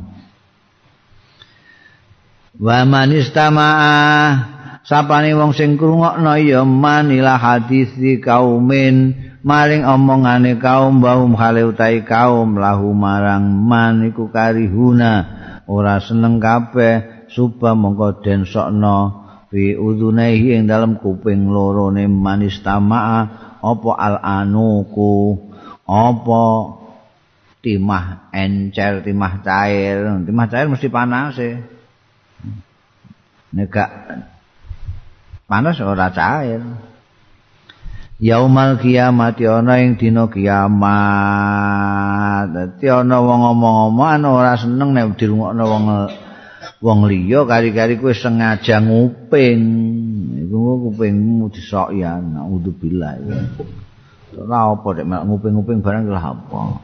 Wa manistama'a sapane wong sing krungokno ya man ila hadis kaumin maring omongane kaum baum hale utahe kaum lahu marang man iku karihuna. Ora seneng kabeh suba mongko den sokno fi udunaihi ing dalam kuping loro ne manis tamaa apa al anuku? Apa timah encer timah cair? Timah cair mesti panas e. Nek panas ora cair Yaumal kiamat ana ing dina kiamat. Dadi ana wong ngomong-ngomong ora seneng nek dirungokno wong wong liya. Kari-kari kowe sengaja nguping. Iku kupingmu disok ya naudzubillah ora apa nek nguping-nguping barang lha apa.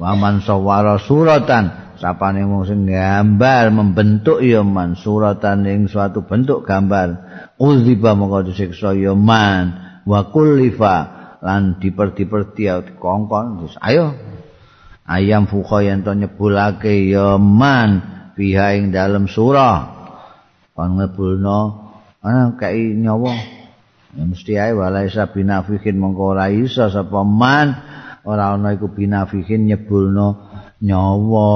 Waman sawara suratan sapane wong sing gambar membentuk ya man. Suratan ing suatu bentuk gambar. Uziba mongko disiksa ya man. Wa kullifa. Lan diperdi-perdi kongkon ayo. Ayam fuka yen to nyebulake ya man. Fiha ing dalam surah. Kon ngebulno ana kai nyawa. Ya mesti ae walaisa binafikin mongko ora iso sapa man ora ana iku binafikin nyebulno nyawa.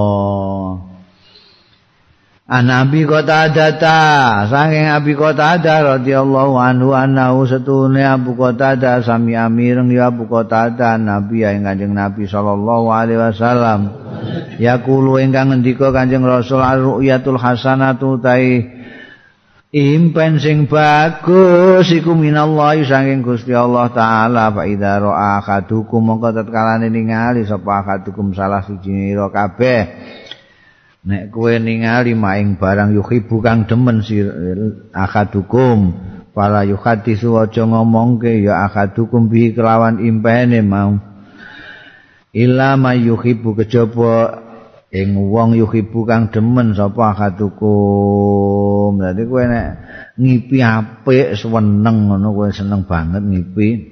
An Abi Qatadah saking Abi Qatadah radhiyallahu anhu annahu setune Abu Qatadah sami amireng ya Abu Qatadah Nabi ing Kanjeng Nabi sallallahu alaihi wasallam. Yaqulu ingkang ngendika Kanjeng Rasul ar-ru'yatul hasanatu tai impen sing bagus iku minallahi saking Gusti Allah taala fa idza ra'a akadukum mongko tetkalane ningali sapa akadukum salah siji kabeh. Nek kowe ningali maing barang yuhibu kang demen si akadukum pala yuhadisu aja ngomongke ya akadukum bi kelawan impene mau. Illa mayuhibu kejaba ing wong yuhibu kang demen sapa akadukum dadi kowe nek ngipi apik seneng ngono kowe seneng banget ngipi.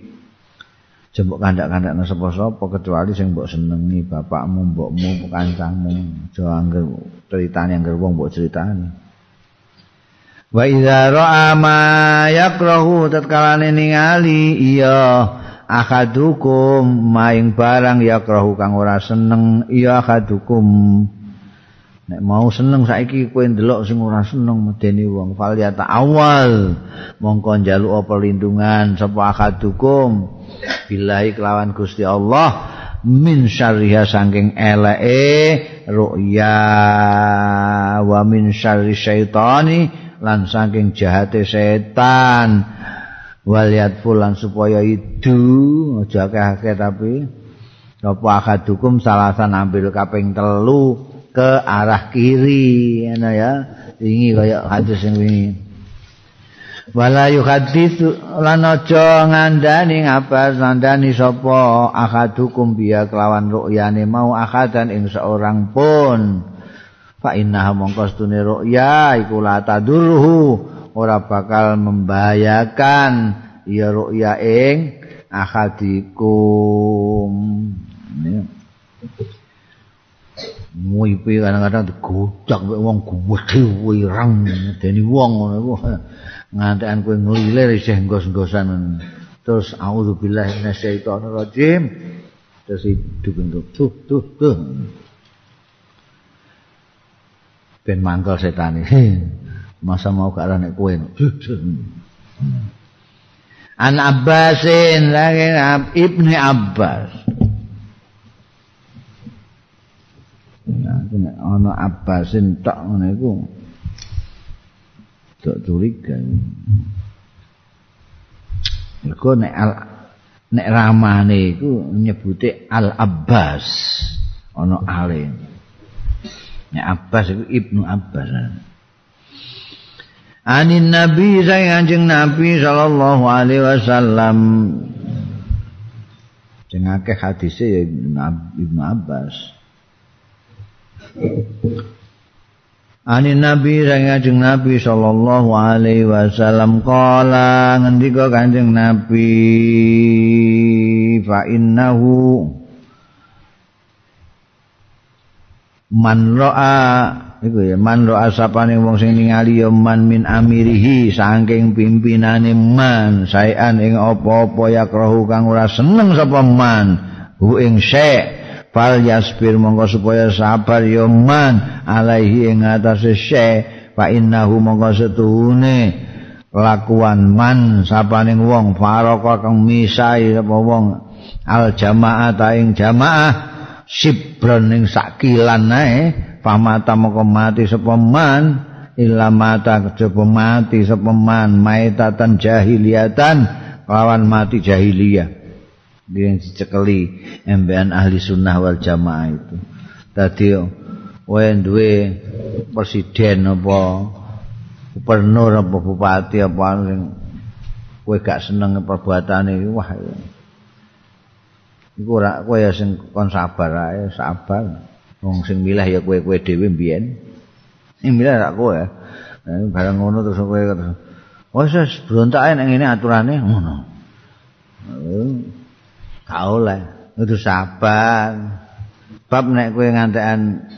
Jembok kandak-kandak sapa-sapa kecuali sing mbok senengi bapakmu, mbokmu, kancamu, aja angger critane angger wong mbok critani. Wa idza ra'a ma yakrahu tatkalane ningali iya akadukum maing barang yakrahu kang ora seneng iya akadukum nek mau seneng saiki kowe ndelok sing ora seneng medeni wong. Fal ya awal mongko njaluk perlindungan sapa akadukum billahi kelawan Gusti Allah min syarriha saking eleke ru'ya wa min syarri syaitani lan saking jahate setan waliat fulan supaya itu aja akeh tapi apa akadukum salasan ambil kaping telu ke arah kiri ya. Ini kayak hadis ini wala yuhaditsu lan aja ngandani ngapa ngandani sapa akadukum biya kelawan ru'yane mau akadan ing seorang pun. Fa inna mongko stune ru'ya iku la tadurhu ora bakal membahayakan ya ru'ya ing akadikum Muipi kadang-kadang digocak wong gede wirang deni wong ngono ngantekan kowe nglilir isih ngos-ngosan. Terus auzubillahi minasyaitonir rajim terus hidup tuh tuh tuh ben mangkel setan masa mau ke arah nek kowe An Abbasin lagi Ibni Abbas Nah, ana Abbasin tok ngono iku tak curiga. Mergo nek al nek ramane iku nyebute Al Abbas ana ale. Nek Abbas iku Ibnu Abbas. Anin Nabi saya anjing Nabi sallallahu alaihi wasallam sing akeh hadise ya Ibnu Abbas. Ani Nabi sang Kanjeng Nabi sallallahu alaihi wasallam kala ngendika Kanjeng Nabi fa innahu man ra'a iku ya man ra'a sapane wong sing ningali ya man min amirihi saking pimpinane man. Saean ing apa-apa yakrahu kang ora seneng sapa man hu ing syek fal yasbir mongko supaya sabar ya man alaihi ing atase se fa innahu mongko setuhune lakuan man sapaning wong faraka kang misai apa wong. Al jamaah ta ing jamaah sibron ing sakilan ae pamata mongko mati sapa man illa mata kejaba mati sapa man. Maitatan jahiliyatan lawan mati jahiliyah. Yang dicekeli embean ahli sunnah wal jamaah itu. Tadi wae duwe presiden apa gubernur apa bupati apa sing kowe gak seneng perbuatane wah iku ora kowe sing kon sabar ae sabar wong sing milih ya kowe-kowe dhewe mbiyen. Sing milih rak kowe. Bareng ngono terus kowe terus wis berontak ae nek ngene aturane. Ngono. Gak oleh. Kudu sabar. Bab nek kowe ngantekan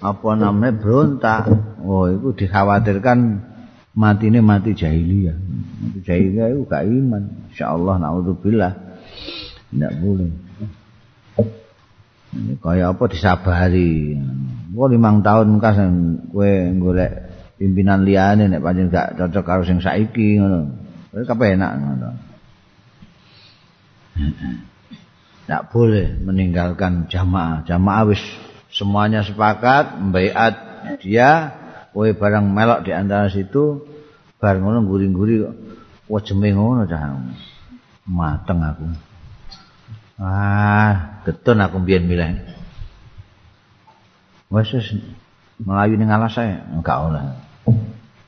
apa namanya berontak oh itu dikhawatirkan matine mati jahiliyah. Mati jahiliyah itu gak iman. Insyaallah naudzubillah. Tidak boleh. ini kaya apa disabari kok limang tahun kas kowe golek pimpinan liyane nek pancen gak cocok karo sing saiki ngono kabeh enak ngono tidak boleh meninggalkan jamaah. Jamaah wis semuanya sepakat membaiat dia, kowe barang melok di antara situ, bareng ngono guring-guri wajeme ngono cah. Mateng aku. Ah, getun aku mbiyen milih. Wes wis melayu ning alas ae, enggak oleh.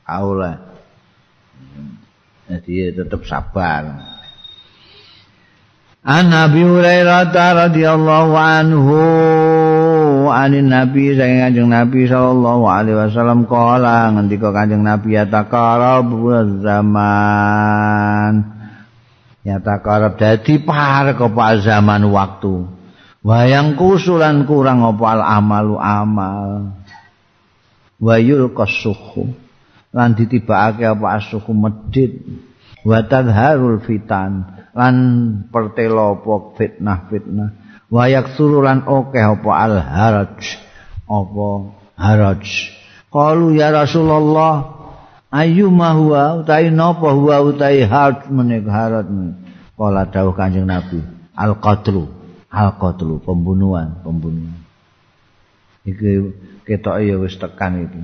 Oleh. Jadi tetap sabar. An Nabi Hurairah radhiyallahu anhu anin Nabi saking Kanjeng Nabi sallallahu alaihi wasallam kala ngendika Kanjeng Nabi ya takarab zaman ya takarab dadi parek apa zaman waktu. Wayang kusulan kurang apa al amalu amal. Wayul kasuhu. Lan ditibakake apa asuhu medit. Wa tadharul fitan. Lan pertelo apa fitnah-fitnah. Wayak surulan oke apa al haraj. Apa haraj. Qalu ya rasulullah ayu ma huwa utai napa huwa utai haraj menik haraj kala dawuh kanjeng nabi al qatlu al qatlu pembunuhan pembunuhan. Iki ketok ya wis tekan itu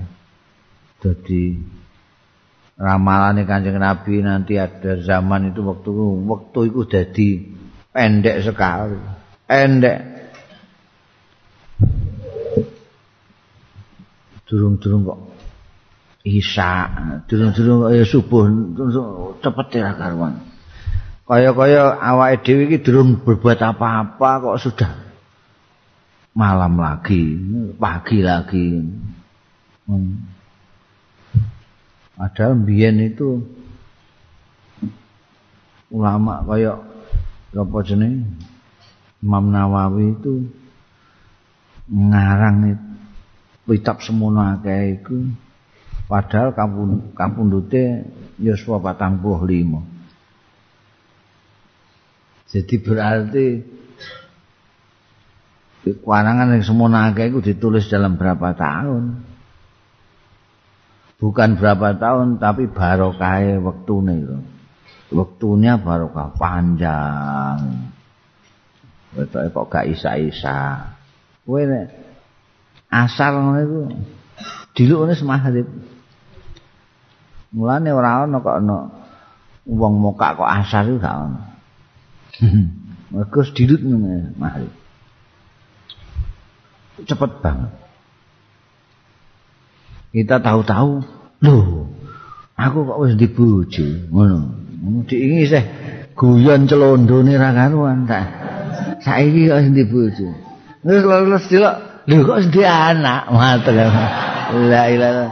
dadi ramalane Kanjeng Nabi nanti ada zaman itu waktu waktu itu jadi pendek sekali. Pendek. Durung-durung kok isya. Durung-durung ya subuh cepet ya karuan. Kaya-kaya awake dhewe iki durung berbuat apa-apa kok sudah malam lagi pagi lagi. Hmm. Padahal mbiyen itu ulama kaya apa jeneng Imam Nawawi itu ngarang kitab semono akeh iku padahal kampung kampundute yuswa 45 jadi berarti kekurangan yang semono akeh iku ditulis dalam berapa tahun? Bukan berapa tahun tapi barokah waktune itu. Waktunya barokah panjang. Betul kok gak isa-isa. Kowe nek asal ngono iku dilukne semahrib mulane ora ana kok ana wong mokak kok asar iku gak ana Mereka dilut ngene mahrib cepet banget. Kita tahu-tahu lho aku kok wis dibojo ngono. Diingi sih guyon celondone ra karuan tak. Saiki kok wis dibojo terus lulus dilok lho kok wis anak? Matur La ilaha.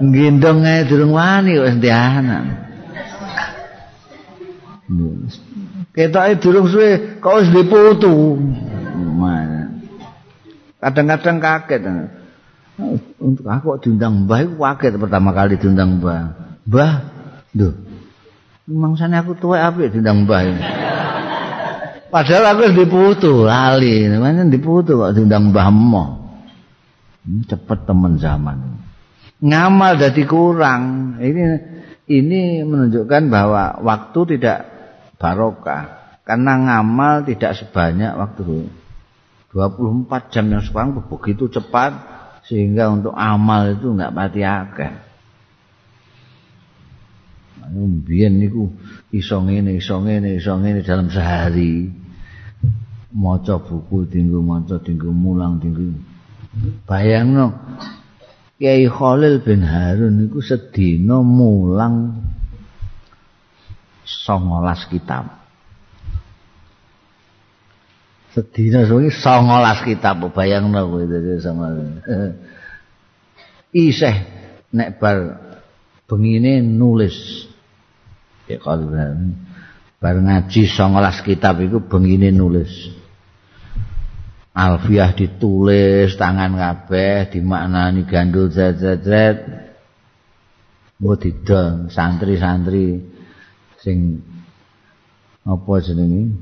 Gendong ae durung wani wis anak. Ketoke durung suwe kok wis diputu. Kadang-kadang kaget. Untuk aku kok diundang Mbah iku kaget pertama kali diundang Mbah. Mbah, lho. Mangsane aku tuwek apik diundang Mbah. Padahal aku wis diputu, lali. Namanya diputu kok diundang Mbah Mo. Hmm, cepet temen zaman. Ngamal jadi kurang. Ini ini menunjukkan bahwa waktu tidak barokah. Karena ngamal tidak sebanyak waktu dulu. 24 jam yang sekarang begitu cepat sehingga untuk amal itu enggak pati akeh. Mbiyen niku iso ngene, iso ngene, iso ngene dalam sehari. Maca buku tinggu maca tinggu mulang tinggu. Bayangno Kiai Khalil bin Harun niku sedina mulang 19 kitab. sedina suwi 19 kitab bayangno kowe dadi sama isih nek bar bengine nulis ya kalau bar ngaji 19 kitab iku bengine nulis alfiah ditulis tangan kabeh dimaknani gandul zat-zat mbok didol santri-santri sing apa jenenge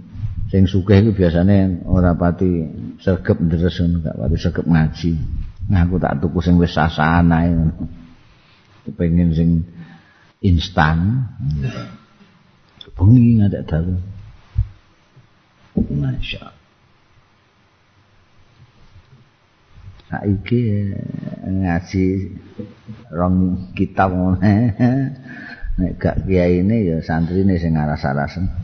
sing sugih iku biasane ora pati sregep ndres gak pati sregep ngaji. Nah aku tak tuku sing wis sasahan ae. Kepengin sing instan. Bengi ngadek dalu. Masya Saiki ngaji rong kitab. Nek gak kiai ini ya santri ini sing aras-arasen.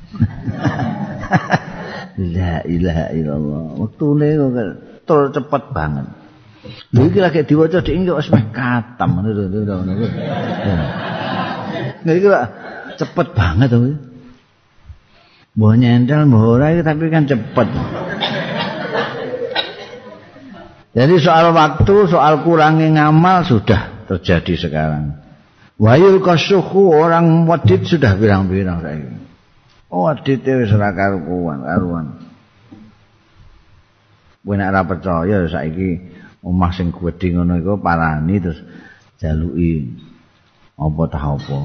La ilaha illallah. Wektune kok cepet banget. Lha iki lagi diwaca dik iki wis meh katam ngono iki cepet banget to. Mbok nyentel mbok ora tapi kan cepet. Jadi soal waktu, soal kurangnya ngamal sudah terjadi sekarang. Wayul kasuhu orang wadid sudah bilang-bilang saya ini. Oh, adite wis ora karuan, karuan. Kowe nek ora percaya saiki omah sing gedhe ngono iku parani terus jaluki apa ta apa.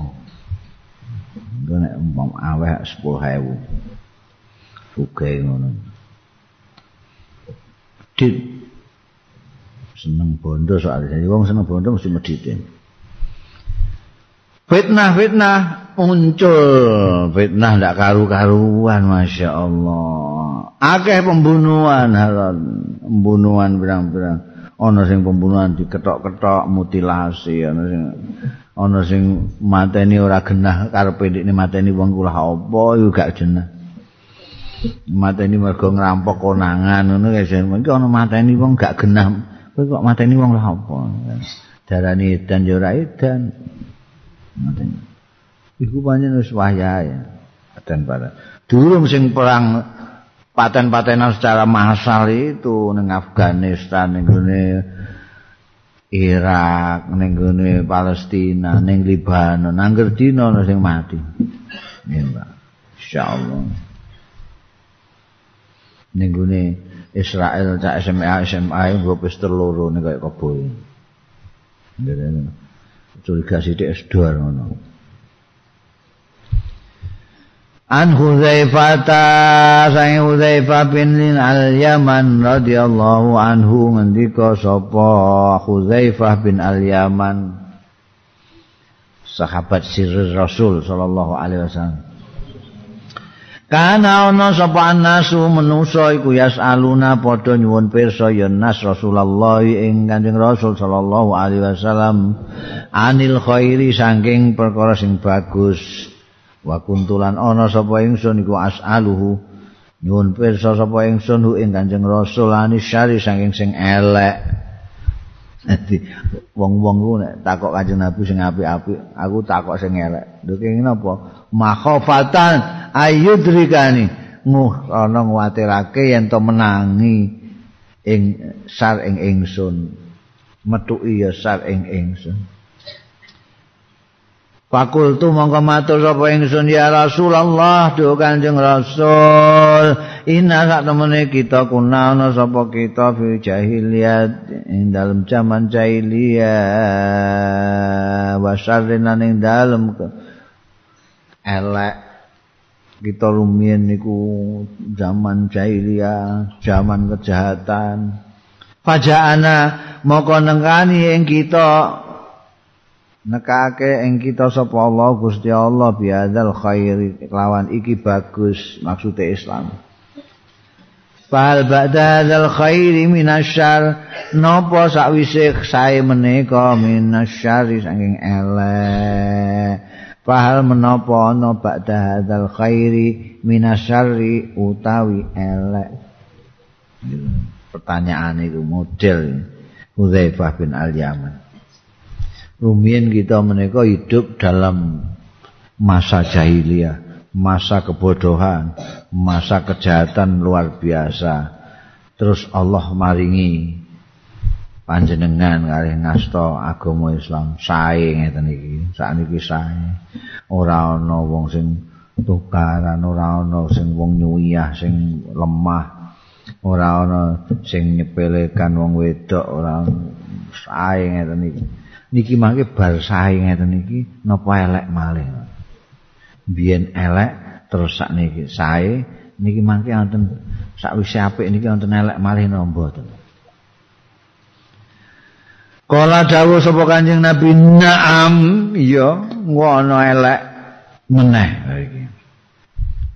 Engko nek umpam aweh 10.000. Sugih ngono. Dit seneng bondo soalnya. Wong seneng bondo mesti medite. Fitnah-fitnah muncul. Fitnah ndak karu-karuan Masya Allah. Akeh pembunuhan halal. Pembunuhan berang-berang. Ono sing pembunuhan diketok-ketok mutilasi. Ono sing ono sing mateni ora genah karepe ndekne mateni wong kula apa yo gak jenah. Mateni mergo ngerampok konangan ngono guys. Mengko ono mateni wong gak genah. Kowe kok mateni wong lha apa? Darani dan yo ora edan. Ngoten. Iku pancen wis wayahe. Dan pada dulu sing perang paten-patenan secara massal itu ning Afghanistan ning Irak, ning gone Palestina, ning Libanon, nangger dina ana sing mati. Ya, Mbak. Insyaallah. Ning gone Israel cak SMA SMA nggo pistol loro ning kaya kebo. Ngene. curiga sithik esdor ngono An Hudzaifah sang Hudzaifah bin Al-Yaman radhiyallahu anhu ngendika sapa Hudzaifah bin Al-Yaman sahabat sirri Rasul sallallahu alaihi wasallam Kana ana sapa nasu manusa iku yasaluna padha nyuwun pirsa ya nas Rasulullah ing Kanjeng Rasul sallallahu alaihi wasallam. Anil khairi saking perkara sing bagus. Wa kuntulan ana sapa ingsun iku asaluhu nyuwun pirsa sapa ingsun ing Kanjeng Rasul anis syari saking sing elek Dadi wong-wong ku nek takok Kanjeng Nabi sing apik-apik, aku takok sing elek. Lho kenging napa? Makhofatan ayudrikani. Nguh ana nguwatirake yen to menangi ing sar ing ingsun. metuki ya sar ing ingsun Fakultu mongko matur sapa ingsun ya Rasulullah duh Kanjeng Rasul inna sak temene kita kuna ana sapa kita fi jahiliyat ing dalem jaman jahiliyah wa syarrin ing dalem elek. Kita rumien niku zaman jahiliyah zaman kejahatan. Faja'ana moko nengkani ing kita nekake ing kita sapa Allah Gusti Allah biadzal khairi lawan iki bagus maksude Islam. Fal ba'da dzal khairi minasyar napa sakwise sae menika minasyari saking elek. Fahal menapa ana ba'da dzal khairi minasyari utawi elek? Pertanyaan itu model Hudzaifah bin Al-Yaman Rumiyin kita menika hidup dalam masa jahiliyah, masa kebodohan, masa kejahatan luar biasa. Terus Allah maringi panjenengan kali ngasto agama Islam sae ngeten iki. Sakniki sae. Ora ana wong sing tukaran, ora ana sing wong nyuyah sing lemah. Ora ana sing nyepelekan wong wedok, ora sae ngeten iki. Niki mangke bar sae ngeten iki napa elek malih. Biyen elek terus sak niki sae niki mangke wonten sakwise apik niki wonten elek malih napa mboten. Kala dawuh sapa Kanjeng Nabi na'am iya ngono elek meneh iki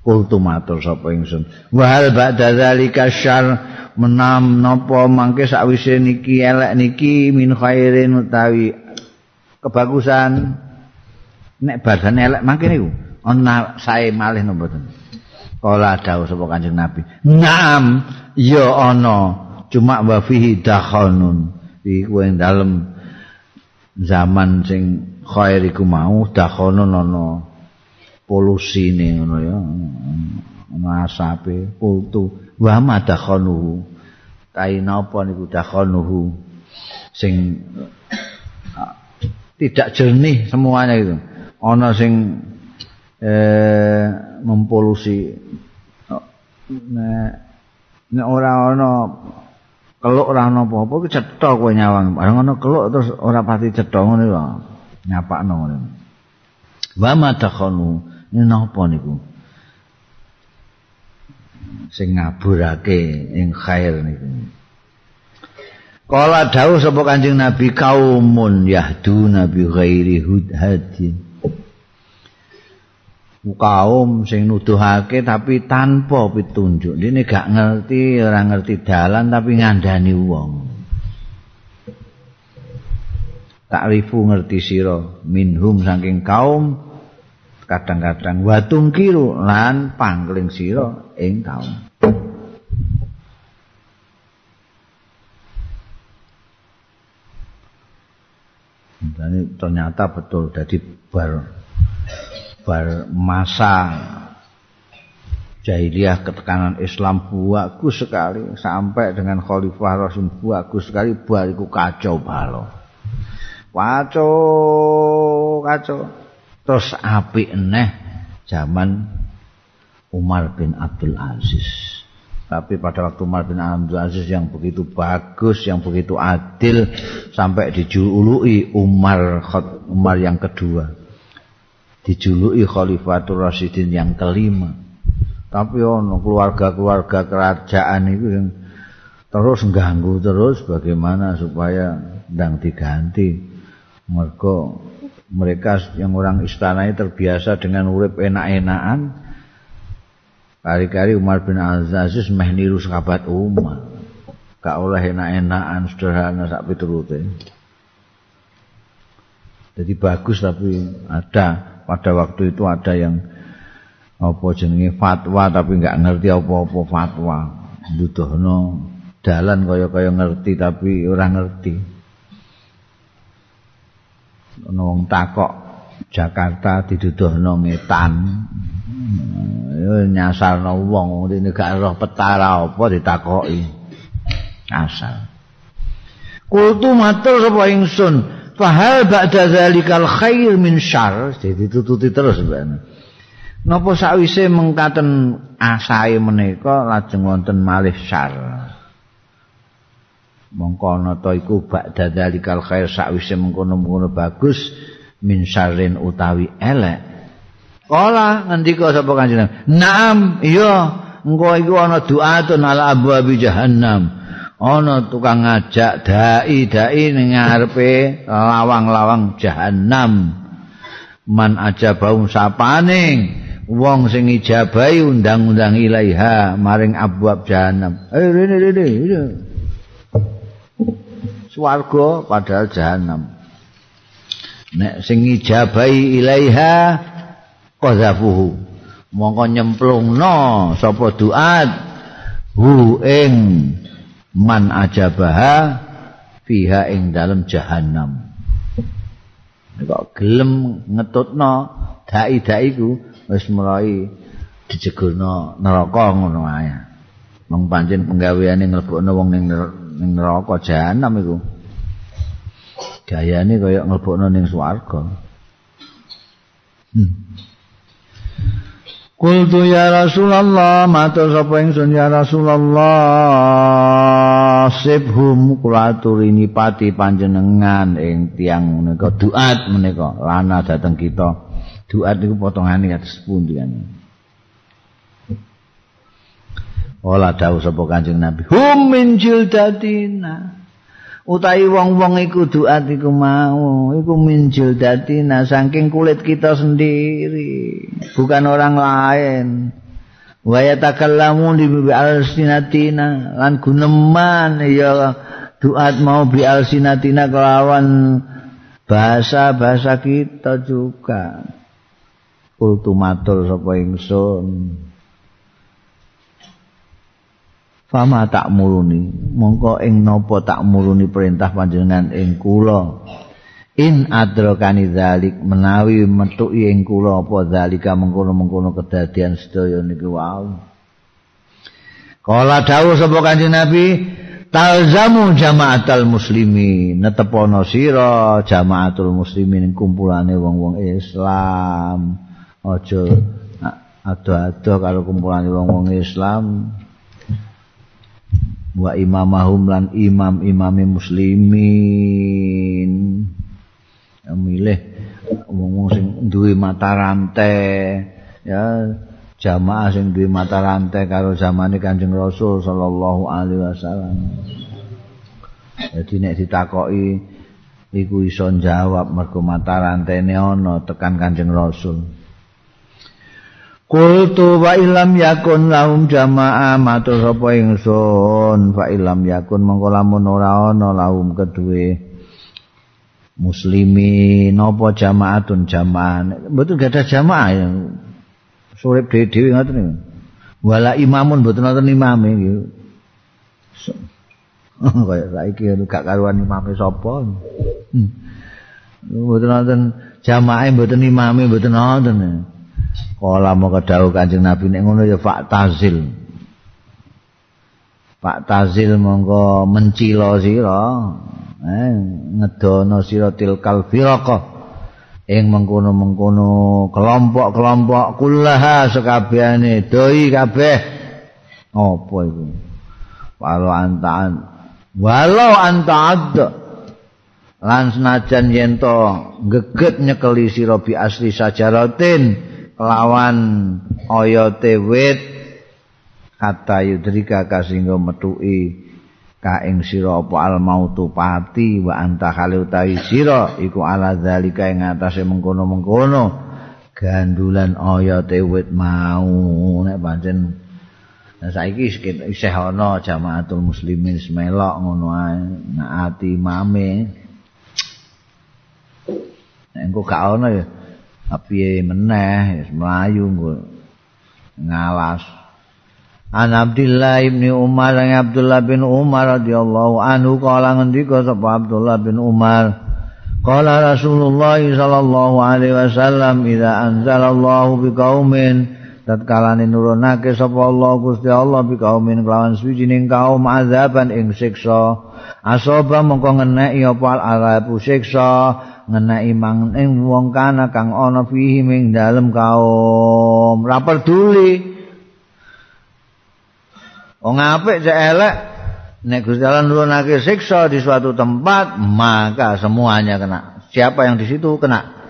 kultu matur sapa ingsun. Wa hal ba'da zalika syarr menam napa mangke sakwise niki elek niki min khairin utawi kebagusan. Nek badan elek mangke niku ana sae malih napa mboten kala dawuh sapa kanjeng nabi naam ya ana cuma wa fihi dakhanun iku ing dalem zaman sing khair iku mau dakhanun ana polusi ngono ya ana asape kultu wa madakhanu kain apa niku dakhanuhu sing tidak jernih semuanya itu. Ana sing eh mempolusi nek nek ora ana keluk ora ana apa-apa ki cetha kowe nyawang. Bareng ana keluk terus ora pati cetha ngono lho. Nyapakno ngono. Wa madakhanu ini napa niku? Sing ngaburake ing khair niku. Kala dawuh sapa Kanjeng Nabi kaumun yahdu nabi ghairi hudhadin. Kaum sing nuduhake tapi tanpa pitunjuk. Dene gak ngerti, ora ngerti dalan tapi ngandani wong. Takrifu ngerti sira minhum saking kaum kadang-kadang. Watung kiru lan pangling sira ing kaum. Dan ternyata betul jadi bar bar masa jahiliyah ketekanan Islam bagus sekali sampai dengan Khalifah Rasul bagus sekali bariku kacau balo. Kacau kacau terus api eneh zaman Umar bin Abdul Aziz tapi pada waktu Umar bin Abdul Aziz yang begitu bagus, yang begitu adil sampai dijuluki Umar Umar yang kedua. Dijuluki Khalifatul Rasyidin yang kelima. Tapi ono keluarga-keluarga kerajaan itu yang terus ganggu terus bagaimana supaya ndang diganti. Mereka mereka yang orang istana terbiasa dengan urip enak-enakan Kali-kali Umar bin Aziz meh niru sahabat Umar. Gak oleh enak-enakan sederhana sak piturute. Jadi bagus tapi ada pada waktu itu ada yang apa jenenge fatwa tapi nggak ngerti apa-apa fatwa. Butuhno dalan kaya-kaya ngerti tapi ora ngerti. Ono wong takok Jakarta diduduhno ngetan. ya nyasarno wong dene gak roh petara apa ditakoki? Asal kultu matur sapa ingsun fahal ba'da zalikal khair min syarr? Jadi tututi terus ben napa sakwise mengkaten asahe menika lajeng wonten malih syarr mongko ana ta iku ba'da zalikal khair sakwise mengkono-mengkono bagus min syarrin utawi elek. Kala ngendika sapa kanjeng Naam iya. Engko iku ana du'atun ala abwabi jahannam. Ana tukang ngajak dai-dai ning ngarepe lawang-lawang jahanam man aja bau sapaning wong sing ijabahi undang-undang ilaiha maring abwab jahanam eh rene rene swarga padahal jahanam. Nek sing ijabahi ilaiha qazafuhu mongko nyemplungno sapa duat hu ing man ajabaha fiha ing dalam jahanam. Kok gelem ngetutno dai-dai ku wis mulai dijegulno neraka ngono ae. Mung pancen penggaweane nglebokno wong ning ning neraka jahanam iku. Gayane kaya nglebokno ning swarga. Hmm. Kultu ya Rasulullah matur sapa ingsun ya Rasulullah? Sibhum kula aturini pati panjenengan ing tiang menika. Duat menika lana dateng kita. Duat niku potongane kados pundi kan Ola dawuh sapa Kanjeng Nabi. Hum min jildatina. Utawi wong-wong iku doa iku mau. Iku minjil datina saking kulit kita sendiri. Bukan orang lain. Wa yatakallamu di alsinatina. Lan guneman ya doa mau bi alsinatina kelawan bahasa-bahasa kita juga. Kultumatur sapa ingsun Fama tak muruni. Mongko ing napa tak muruni perintah panjenengan ing kula? In adrokani zalik menawi metuki ing kula apa zalika mengkono-mengkono kedadian sedaya niki wau. Kala dawuh sapa Kanjeng Nabi talzamu jamaatal muslimi netepono sira jamaatul muslimin kumpulane wong-wong Islam. Aja ado-ado karo kumpulane wong-wong Islam wa imamahum lan imam-imame muslimin. Milih wong sing duwe mata rantai ya jamaah sing duwe mata rantai karo zamane Kanjeng Rasul sallallahu alaihi wasallam. Jadi nek ditakoki iku iso jawab mergo mata rantene ana tekan Kanjeng Rasul Kultu wa ilam yakun lahum jamaah matur sapa ingsun. Fa ilam yakun mengko lamun ora ana lahum kedue muslimi napa jamaatun jamaah mboten gadah jamaah ya. Surip dhewe-dhewe ngoten niku. Wala imamun mboten wonten imame iki. Kaya saiki gak karuan imame sapa? Hmm. mboten wonten jamaah mboten imame mboten wonten Kala mau kedau kanjeng Nabi nek ngono ya Pak Tazil. Pak Tazil monggo mencilo sira. Eh ngedono sira tilkal firaqah. Ing mengkono-mengkono kelompok-kelompok kullaha sekabehane doi kabeh. Apa iku? Walau antaan walau antaad lan senajan yen to geget nyekeli sira bi asli sajaratin lawan oyote wit kata yudrika kasinggo ka ing sira apa al mautu pati wa anta khali utawi sira iku ala zalika ing atase mengkono-mengkono. Gandulan oyote wit mau. Nek pancen Nah, saiki isih ana jamaatul muslimin semelok ngono ae naati mame. Engko gak ana ya piye meneh wis mlayu ngalas. An Abdullah bin Umar lan Abdullah bin Umar radhiyallahu anhu kala ngendika sapa Abdullah bin Umar Qala Rasulullah sallallahu alaihi wasallam idza anzalallahu biqaumin tatkalane nurunake sapa Allah Gusti Allah bi kaumin kelawan suwijining kaum azaban ing siksa. Asoba mongko ngeneki apa alabu siksa ngeneki mang ing wong kana kang ana fihi ing dalem kaum. Ra peduli. Wong apik cek elek nek Gusti Allah nurunake siksa di suatu tempat maka semuanya kena. Siapa yang di situ kena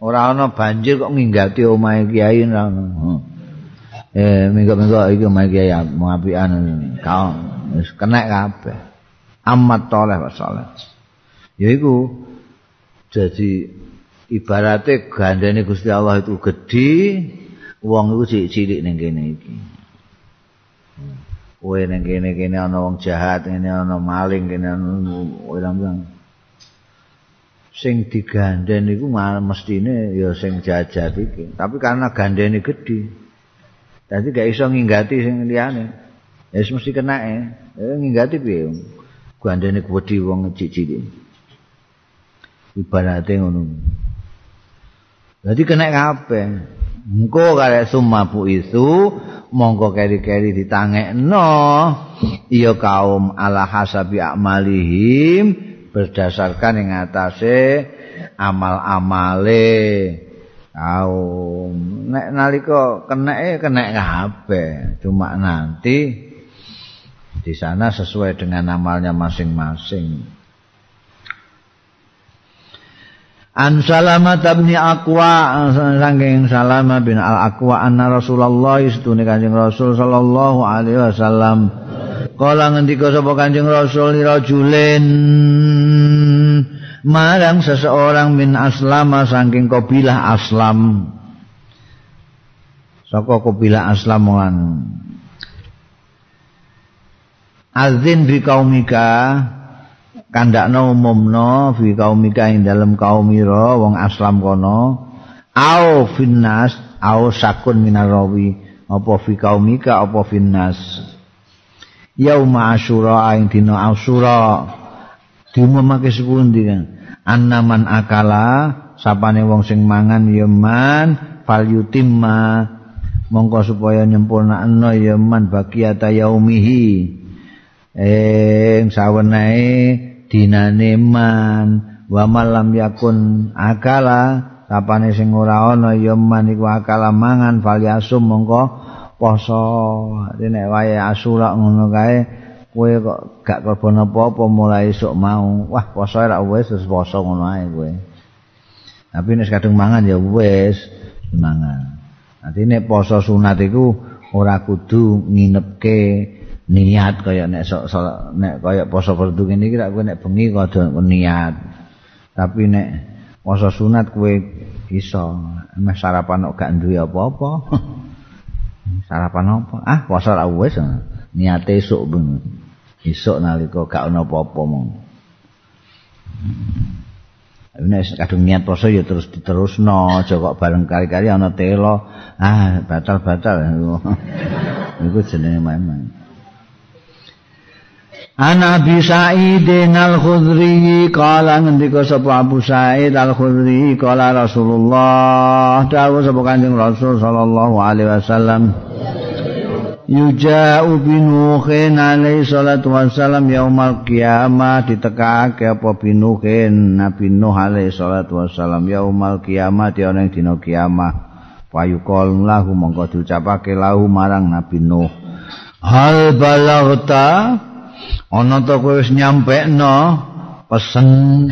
ora ana banjir kok nginggati omahe kiai hmm. eh minggu-minggu iki omahe kiai apian kau wis kena kabeh. Amat toleh wasaleh ya iku jadi ibarate gandene Gusti Allah itu gedhi wong iku cilik-cilik ning kene iki. Kowe ning kene-kene ana wong jahat ngene ana maling kene ana wong sing digandhen iku mestine ya sing jajar iki. Tapi karena gandene gedhe. Dadi gak iso nginggati sing liyane. Ya wis mesti kenake eh, nginggati piye? Gandene kuwedi wong cilik ibarate ngono. Dadi kena kabeh. Engko karek sumabu itu monggo keri-keri ditangekno. Iya kaum ala hasabi amalihim berdasarkan yang atase amal-amale. Kaum nek nalika keneke kenek kabeh cuma nanti di sana sesuai dengan amalnya masing-masing. An Salamah bin Aqwa saking Salamah bin Al Aqwa anna Rasulullah istune Kanjeng Rasul sallallahu alaihi wasallam Kala ngendika sapa Kanjeng Rasul rajulin marang seseorang min aslama saking kabilah aslam. Saka kabilah aslam lan. Azin bi kaumika kandakno umumno fi kaumika ing dalem kaumira wong aslam kono. Au finnas au sakun minarawi apa fi kaumika apa finnas yauma asyura ing dina asyura. Diumumake sepundi kan annaman akala sapane wong sing mangan ya man. Fal yutimma mongko supaya nyempurnakno ya man. Bagiata yaumihi. Ing sawenae dinane man. Wa malam yakun akala sapane sing ora ana ya man. Iku akala mangan fal yasum mongko poso nek wae asura ngono kae kowe kok gak korban apa-apa mulai esuk mau wah poso ora wis wis poso ngono ae kowe. Tapi nek kadung mangan ya wis mangan. Nanti nek poso sunat iku ora kudu nginepke niat kaya nek sok nek kaya poso fardu ngene iki kowe nek bengi kudu niat. Tapi nek poso sunat kowe iso meh sarapan kok gak duwe apa-apa sarapan apa? Ah, puasa ra wis. Niate esuk ben. Esuk nalika gak ana apa-apa mong. Nek kadung niat puasa ya terus diterusno, aja kok bareng kali-kali ana telo. Ah, batal-batal. Iku jenenge main-main. Ana Abi Sa'id al-Khudri qala ngendika sapa Abu Sa'id al-Khudri qala Rasulullah. Dawuh sapa Kanjeng Rasul sallallahu alaihi wasallam. Yuja'u binuhin alaihi salatu wassalam yaumal qiyamah. Ditekake apa binuhin Nabi Nuh alaihi salatu wassalam yaumal qiyamah di ana dina kiamah payukol lahu mongko diucapake lahu marang Nabi Nuh. Hal balaghta ana to kowe wis nyampekno pesen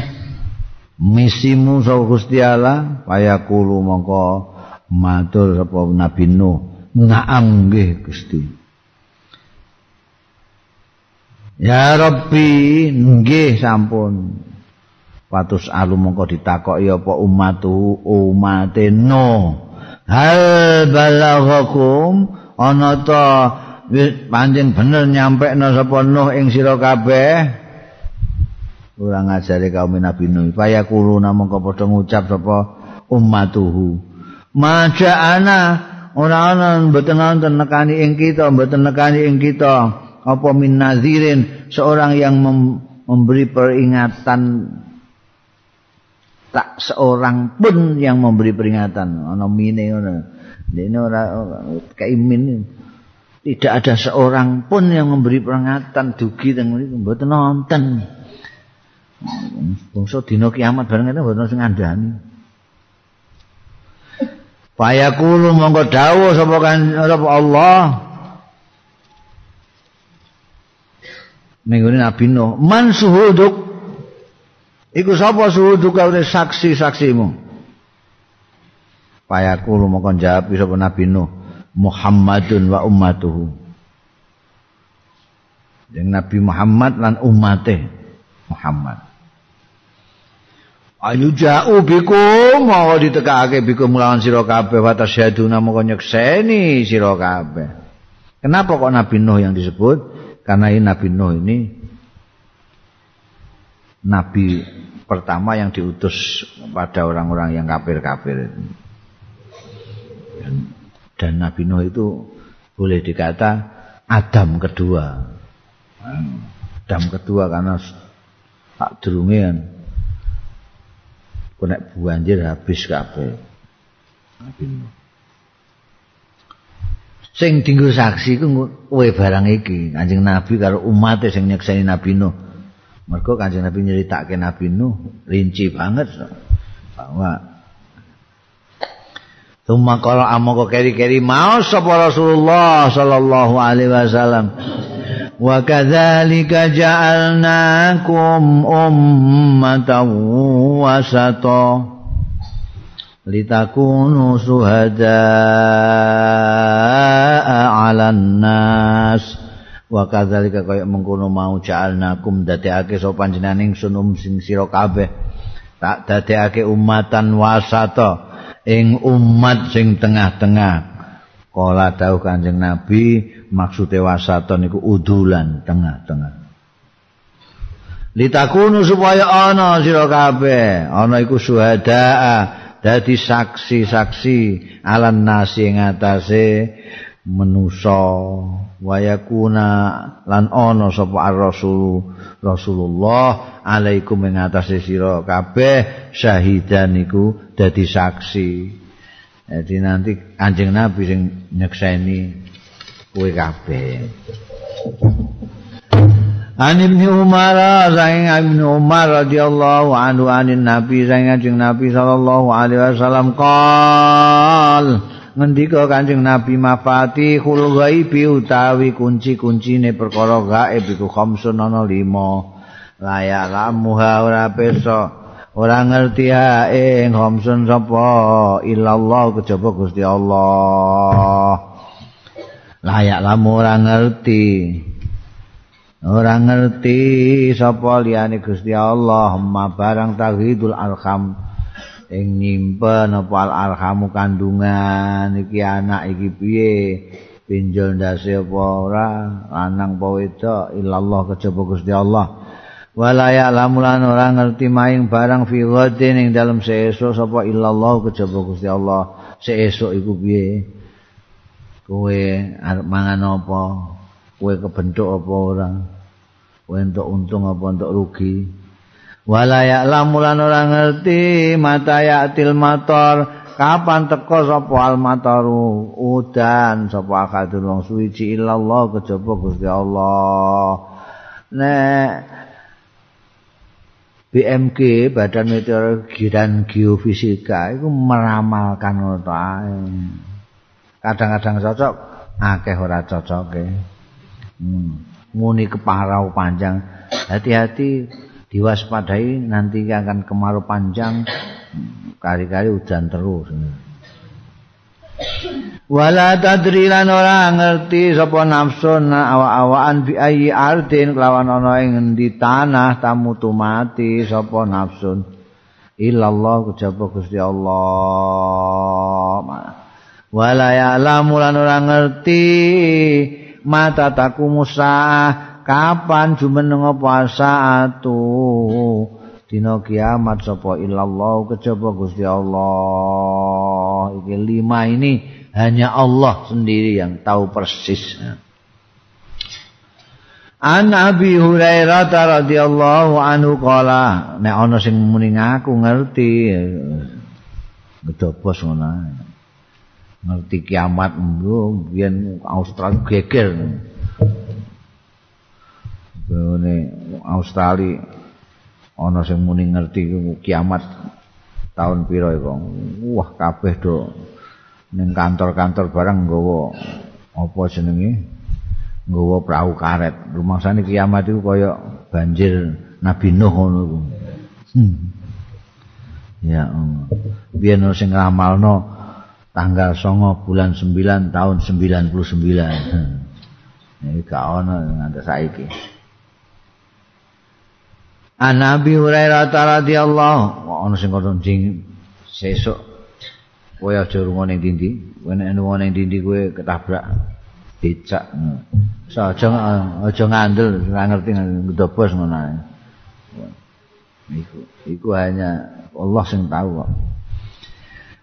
misimu saka Gusti Allah payakulu mongko matur sapa Nabi Nuh. Naam nggih Gusti. Ya Rabbi nggih sampun. Patus alu mongko ditakoki apa umatu umate no hal balaghakum ana ta pancen bener nyampekno sapa Nuh ing sira kabeh. Ora ngajari kaum Nabi Nuh. Paya kulo namung padha ngucap sapa ummatuhu. Maja ana ora ana mboten wonten nekani ing kita mboten nekani ing kita. Apa min nazirin seorang yang memberi peringatan. Tak seorang pun yang memberi peringatan. Ana mine ngono. Ini orang keimin tidak ada seorang pun yang memberi peringatan dugi teng mriku mboten nonton. Bangsa dina kiamat bareng itu mboten sing ngandani. Fayaqulu monggo dawuh sapa kan sapa Allah. Minggu Nabi Nuh, man suhuduk. Iku sapa suhuduk kau saksi-saksimu? Fayaqulu monggo jawab sapa Nabi Nuh, Muhammadun wa ummatuhu. Yang Nabi Muhammad lan ummate Muhammad. Ayu ja'u bikum mau ditekake lawan sira kabeh wa tasyaduna moko nyekseni sira kabeh. Kenapa kok Nabi Nuh yang disebut? Karena ini Nabi Nuh ini nabi pertama yang diutus pada orang-orang yang kafir-kafir. Dan Nabi Nuh itu boleh dikata Adam kedua. Adam kedua karena tak durunge kan kok nek banjir habis kabeh. Sing dinggo saksi ku kowe barang iki, Kanjeng Nabi karo umat sing nyekseni Nabi Nuh. Mergo Kanjeng Nabi nyeritake Nabi Nuh rinci banget bahwa Tumma qala amoko keri-keri mau sapa Rasulullah sallallahu alaihi wasallam. Wa kadzalika ja'alnakum ummatan wasata. Litakunu suhadaa 'alan nas. Wa kadzalika kaya mengkono mau ja'alnakum dadekake sapa panjenengan ingsun um sing sira kabeh. Tak dadekake umatan wasata ing umat sing tengah-tengah Kala dawuh Kanjeng Nabi maksude wasaton niku udulan tengah-tengah. Litakunu supaya ana sira kabeh, ana iku suhada dadi saksi-saksi alan nasi ing atase manusa wayakuna lan ana sapa ar-rasul Rasulullah alaikum ing atase sira kabeh syahidan niku dadi saksi. Jadi nanti anjing Nabi sing nyekseni kowe kabeh. An Ibnu Umar saing Ibnu Umar radhiyallahu anhu anin Nabi saing anjing Nabi sallallahu alaihi wasallam qol ngendika Kanjeng Nabi mafatihul ghaibi utawi kunci-kuncine perkara gaib iku khamsun ana 5 layak lamuha ora besok ora ngerti ing khamsun sapa illallah kejaba Gusti Allah. Layak lamu ora ngerti. Ora ngerti sapa liyane Gusti Allah. Ma barang tauhidul arham ing nyimpen apa al arhamu kandungan? Iki anak iki piye? Pinjol ndase apa ora? Lanang apa wedok? Illallah kejaba Gusti Allah. Wala ya'lamulan ora ngerti maing barang fi ghadin ing dalem seesuk sapa illallah kejaba Gusti Allah. Seesuk iku piye? Kowe arep mangan apa? Kowe kebentuk apa ora? Kowe entuk untung apa entuk rugi wala ya'lamulan ora ngerti mata ya'til mator kapan teko sapa al mataru udan sapa akadul wong suci illallah kejaba Gusti Allah nek BMG Badan Meteorologi dan Geofisika itu meramalkan ngono Kadang-kadang cocok, akeh ora cocok e. Hmm. Muni keparau panjang. Hati-hati diwaspadai nanti akan kemarau panjang kali-kali hujan terus. Wala tadri lan ora ngerti sapa nafsu awa-awaan bi ayi ardin kelawan ana ing ngendi tanah tamu mati sapa nafsu illallah kejaba Gusti Allah wala ya'lamu lan ora ngerti mata taku musa kapan jumeneng apa? Saatu. Dina kiamat sapa illallah kejaba Gusti Allah. Iki lima ini hanya Allah sendiri yang tahu persis. An Abi Hurairah radhiyallahu anhu qala nek ana sing muni ngaku ngerti. Gedobos ngono. ngerti kiamat biyen Australia geger Bene Australia ana sing muni ngerti kiamat tahun piro iku. Wah kabeh do ning kantor-kantor barang nggawa apa jenenge? Nggawa perahu karet. Rumangsane kiamat iku kaya banjir Nabi Nuh ngono iku. Hmm. ya um. biyen sing ngamalno tanggal songo bulan 9 tahun 99 ini gak ono nganti saiki An Nabi Hurairah radhiyallahu ono sing kono jing sesuk. Kowe aja rungo ning dindi kowe nek rungo ning dindi kowe ketabrak becak. Aja aja ngandel ora ngerti ngedobos ngono iku iku hanya Allah sing tahu kok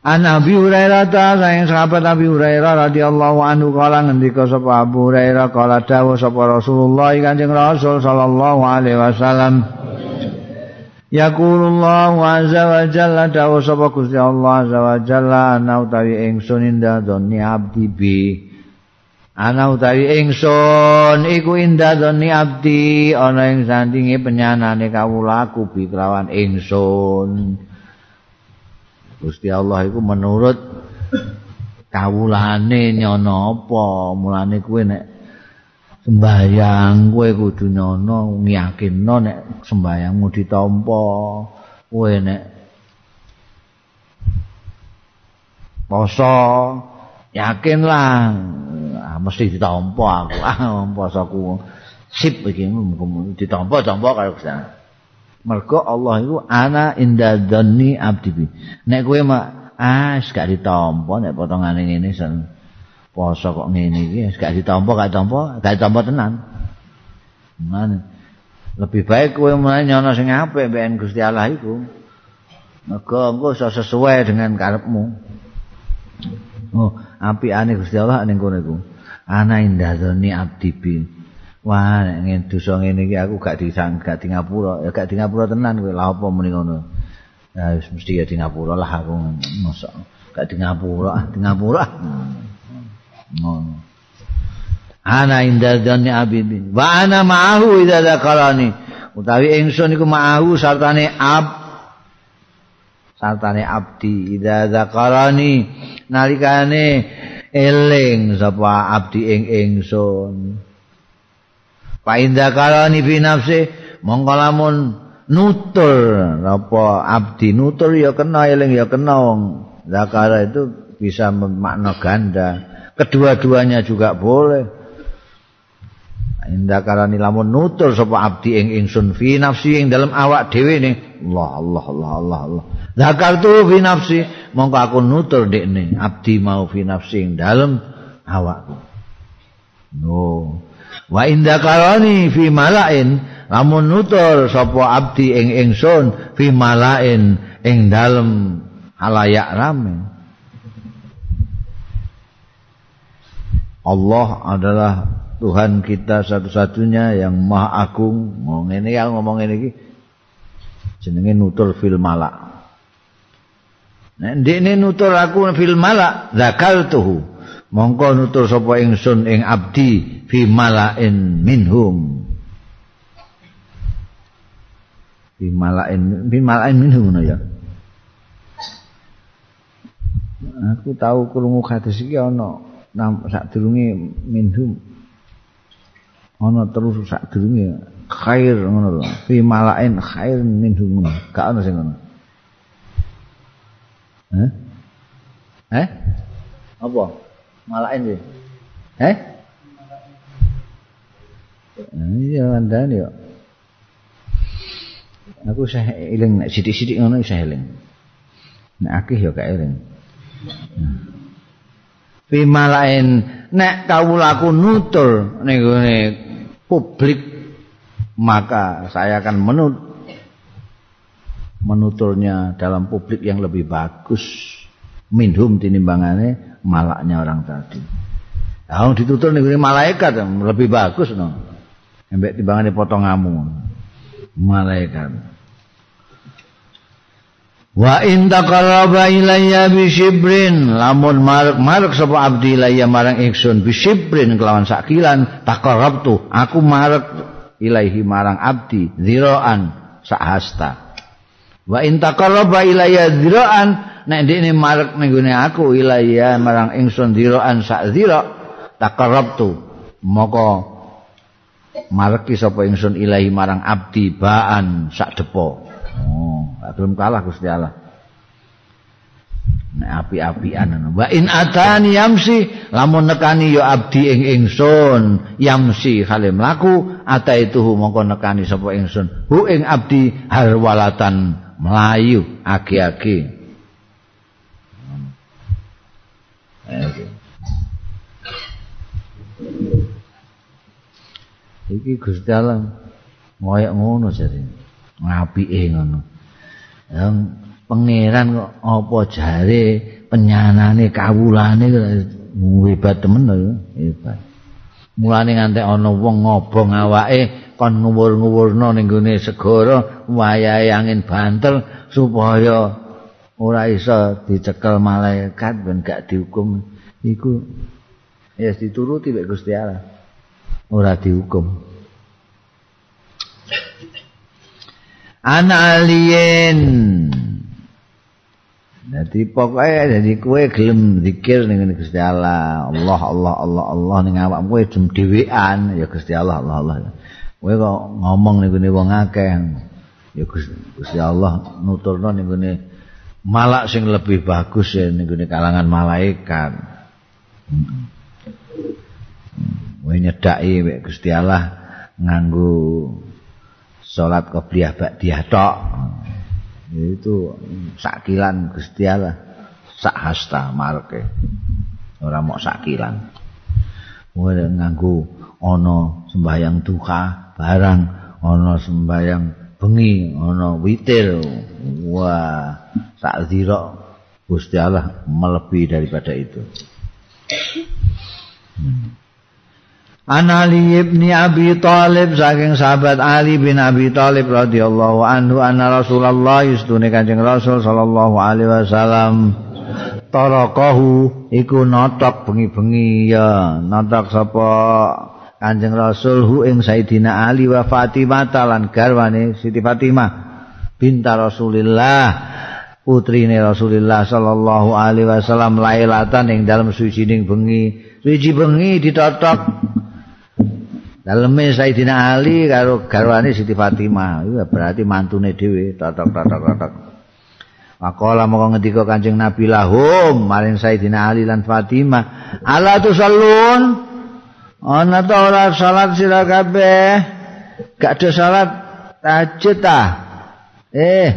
An Abi Hurairah ta sayang sahabat Abi Hurairah radhiyallahu anhu kala ngendika sapa Abu Hurairah kala dawuh sapa Rasulullah Kanjeng Rasul sallallahu alaihi wasallam. Yaqulullah azza wa jalla dawuh sapa Gusti Allah azza wa jalla ana utawi ingsun indah doni abdi bi. Ana utawi ingsun iku indah doni abdi. Ana ing sandinge penyanane kawulaku bi kelawan ingsun Gusti Allah iku menurut kawulane nyono apa? Mulane kuwe nek sembayang kowe kudu nyono ngiyakinno nek sembayangmu ditampa. Kowe nek poso yakinlah ah, mesti ditampa aku. Ah posoku sip iki ditampa-tampa karo Gusti Mergo Allah itu ana inda dhanni abdi Nek kowe mak ah gak ditampa nek potongane ngene sen poso kok ngene iki gak ditampa gak ditampa gak ditampa tenan. Mane lebih baik kowe mulai nyono sing apik mbek Gusti Allah iku. Mergo engko iso sesuai dengan karepmu. Oh, apikane Gusti Allah ning kono iku. Ana inda dhanni abdi Wah, nek dosa ngene iki aku gak disang gak di ngapura, ya gak di ngapura tenan kowe lha apa muni ngono. Ya wis mesti ya di ngapura lah aku mosok gak di ngapura, di ngapura. Ngono. Ana indal janni abidin. Wa ana ma'ahu idza dzakarani. Utawi ingsun iku ma'ahu sartane ab sartane abdi idza dzakarani nalikane eling sapa abdi ing ingsun. Fa inda kalani fi nafsi mongko lamun nutur apa abdi nutur ya kena eling ya kena wong zakara itu bisa makna ganda. Kedua-duanya juga boleh. Inda kalani lamun nutur sapa abdi ing ingsun fi nafsi ing dalam awak dhewe ne Allah Allah Allah Allah Allah. Zakartu fi nafsi mongko aku nutur dekne abdi mau fi nafsi ing dalam awakku. No wa inda karani fi malain. Lamun nutur sapa abdi ing ingsun fi malain ing dalem halayak rame. Allah adalah Tuhan kita satu-satunya yang maha agung. Ngomong ini ya ngomong ini jenenge nutur fil malak. Nek ndekne nutur aku fil malak zakaltuhu mongko nutur sapa ingsun ing abdi fi malain minhum fi malain fi malain minhum ya aku tahu krungu hadis iki ana sadurunge minhum ana terus sadurunge khair ngono lho fi malain khair minhum gak ana sing ngono Eh? Eh? Apa? Malain sih. Eh? Iya, anda nih Aku saya iling nek sithik-sithik ngono saya iling. Nek akeh ya gak iling. Fi malain nek kawulaku nutur ning publik maka saya akan menut menuturnya dalam publik yang lebih bagus minhum tinimbangane malaknya orang tadi. Kalau ditutur nih malaikat lebih bagus no. Embek timbangan potong ngamu. Malaikat. Wa in taqarraba ilayya bi shibrin lamun marek-marek sapa abdi ilayya marang ingsun bi shibrin kelawan sakilan taqarrabtu aku marek ilaihi marang abdi ziraan sahasta wa in taqarraba ilayya ziraan nek ndekne marek ning aku ilayya marang ingsun ziraan sak zira taqarrabtu moko mareki sapa ingsun ilahi marang abdi baan sak depo Oh, belum kalah Gusti Allah. Nek api-apian Wa in atani yamsi lamun nekani ya abdi ing ingsun yamsi kale mlaku ata itu mongko nekani sapa ingsun hu ing abdi harwalatan melayu agi-agi. Iki Gusti Allah ngoyak ngono jadi. ngapike ngono. Yang pangeran kok apa jare penyanane kawulane hebat temen lho hebat. Mulane ngantek ana wong ngobong awake kon nguwur-nguwurno ning gone segara wayahe angin banter supaya ora iso dicekel malaikat ben gak dihukum. Iku ya dituruti mek Gusti Allah. Ora dihukum. Ana alien. Jadi pokoknya jadi kue gelem zikir dengan Gusti Allah, Allah Allah Allah Allah ning awak kue jem dhewean. Ya Gusti Allah Allah Allah. Kue kok ngomong ning gone wong akeh. Ya Gusti Allah nuturno ning gone malak sing lebih bagus ya gone kalangan malaikat. Kue nyedaki Gusti Allah nganggo salat qobliyah ba'diyah tok. Itu sakilan Gusti Allah. Sak hasta marke. Ora mok sakilan. Ora nganggo ana sembahyang duha barang ana sembahyang bengi ana witir wah sak zira Gusti Allah melebihi daripada itu. An Ali ibn Abi Talib saking sahabat Ali bin Abi Talib radhiyallahu anhu anna Rasulullah yustune Kanjeng Rasul sallallahu alaihi wasallam tarakahu iku notok bengi-bengi ya notok sapa Kanjeng Rasul hu ing Sayyidina Ali wa Fatimah lan garwane Siti Fatimah binta Rasulillah putrine Rasulullah sallallahu alaihi wasallam lailatan ing dalem sucining bengi suci bengi ditotok Daleme Sayyidina Ali karo garwane Siti Fatimah, iku berarti mantune dhewe, totok-totok-totok. Makola moko ngendika Kanjeng Nabi lahum maring Sayyidina Ali lan Fatimah, "Ala tusallun?" Ana ta ora salat sira kabeh? Gak ada salat tahajud ta? Eh.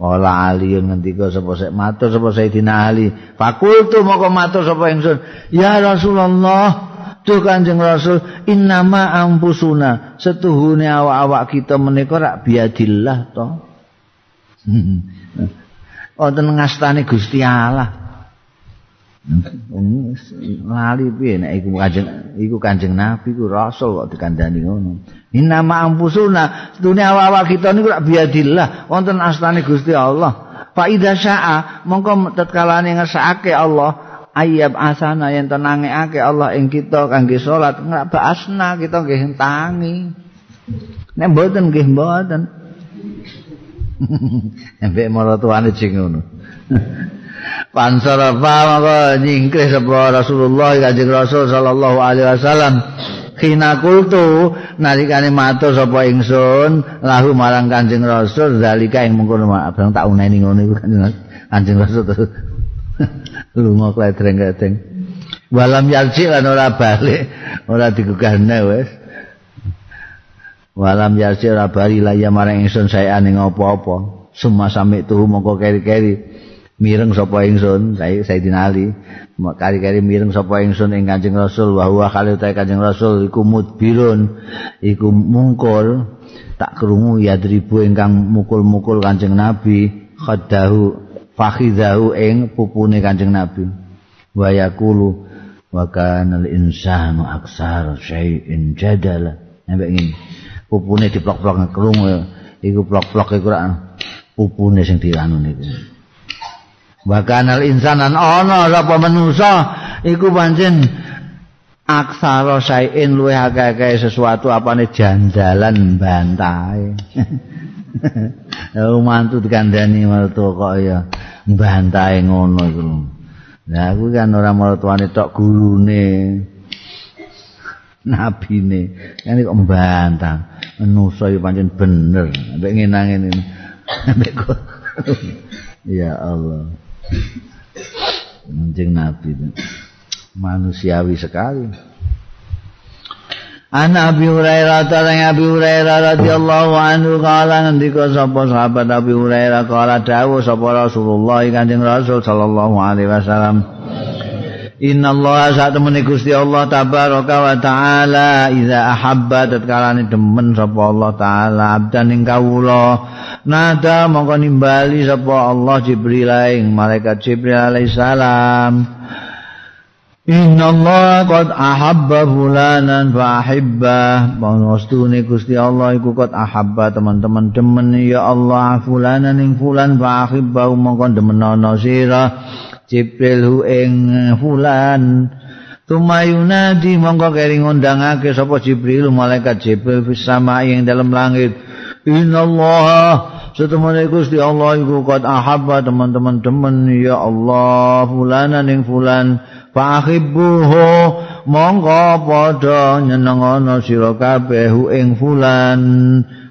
Ola Ali ngendika sapa sik matur sapa Sayyidina Ali. Fakultu moko matur sapa ingsun, "Ya Rasulullah, Duh Kanjeng Rasul innama ampusuna setuhune awak-awak kita menika rak biadillah to. Wonten ngastane Gusti Allah. Lali piye nek iku Kanjeng iku Kanjeng Nabi ku Rasul kok dikandani ngono. Innama ampusuna setuhune awak-awak kita niku rak biadillah wonten astane Gusti Allah. Fa idza syaa mongko tetkalane ngersakake Allah ayab asana yang tenangake Allah ing kita kangge salat nggak basna kita nggih tangi nek mboten nggih mboten embek maratuane sing ngono pansara pa maka nyingkre sapa Rasulullah kanjeng Rasul sallallahu alaihi wasallam. Kina kultu nalikane matur sapa ingsun lahu marang Kanjeng Rasul zalika ing mengkono abang tak uneni ngono iku Kanjeng Rasul. Lunga kledreng-kledreng. Walam yarji lan ora balik ora digugahne wis walam yarji ora bali laya marang ingsun saya ning apa-apa. Semua sami tuh mongko keri-keri mireng sapa ingsun Sayyidina Ali kari-kari mireng sapa ingsun ing Kanjeng Rasul wa huwa kali Kanjeng Rasul iku mudbirun iku mungkul tak krungu yadribu ingkang mukul-mukul Kanjeng Nabi khadahu fakhidahu ing pupune Kanjeng Nabi. Wa yaqulu wa kana insanu aksar syai'in jadala sampe ngene. Pupune diplok-plok ngekrung iku plok-plok iku pupune sing diranu niku Bakanal insanan ana sapa manusa iku pancen aksara sain luwih akeh sesuatu apane jandalan bantahe. Oh mantu dikandani martu kok ya bantahe ngono iku. Lah aku kan ora martuane tok gurune. Nabine kan kok mbantah. Manusa ya pancen bener. Ambek ngenangen ini. Ya Allah. Anjing Nabi itu. Manusiawi sekali. An Abi Hurairah tarang Abi Hurairah radhiyallahu anhu kala ngendika sapa sahabat Abi Hurairah kala dawuh sapa Rasulullah Kanjeng Rasul sallallahu alaihi wasallam Inna Allah saat temani Gusti Allah tabaraka wa ta'ala Iza ahabba tatkala ni demen sapa Allah ta'ala Abdan ing kawula Nada mongko nimbali sapa Allah Jibril ing malaikat Jibril alaihi salam. Inna Allah qad ahabba fulanan fa ahibba. Pangostune Gusti Allah iku qad ahabba teman-teman demen ya Allah fulanan ing fulan fa ahibba mongko demenono sira. Jibril hu ing fulan. Tumayunadi mongko keri ngundangake sapa Jibril malaikat Jibril fis sama ing dalam langit Innallaha setemene Gusti Allah iku qad ahabba teman-teman demen. Ya Allah fulanan ing fulan. Fa ahibbuhu mongko padha nyenengono sira kabeh ing fulan.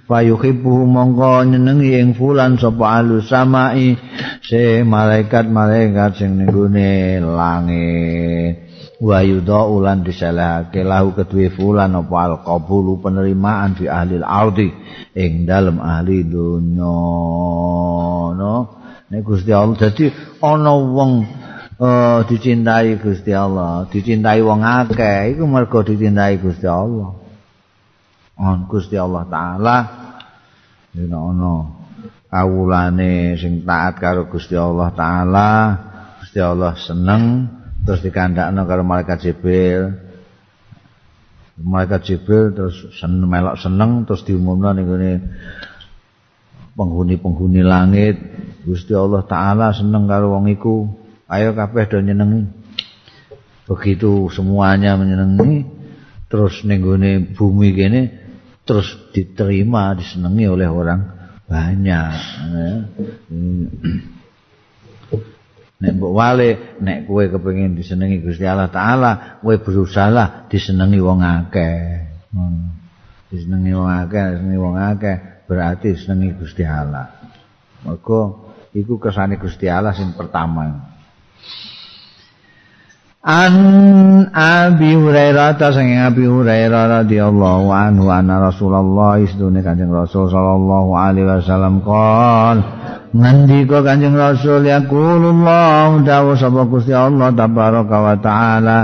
Fayuhibbu mongko nyenengi ing fulan sapa alus samai. Se malaikat-malaikat sing ning langit wa yudha ulan disalahake lahu kedue fulan apa al qabulu penerimaan fi ahli al-ardi ing dalem ahli dunya no. Nek Gusti Allah dadi ana wong uh, dicintai Gusti Allah dicintai wong akeh iku mergo dicintai Gusti Allah. On Gusti Allah taala yen ana kawulane sing taat karo Gusti Allah taala Gusti Allah seneng terus dikandakno karo malaikat Jibril. Malaikat Jibril terus seneng melok seneng terus diumumno ning penghuni-penghuni langit. Gusti Allah taala seneng karo wong iku. Ayo kabeh do nyenengi. Begitu semuanya menyenengi terus ning bumi kene terus diterima disenangi oleh orang banyak nek mbok wale nek kowe kepengin disenengi Gusti Allah taala kowe berusaha disenengi wong akeh. Hmm. disenengi wong akeh disenengi wong akeh berarti disenengi Gusti Allah. Mergo iku kesane Gusti Allah sing pertama. An Abi Hurairah ta sing Abi Hurairah radhiyallahu anhu anna Rasulullah istune Kanjeng Rasul sallallahu alaihi wasallam qol ngendika Kanjeng Rasul yaqulullah dawu sapa Gusti Allah tabaraka wa taala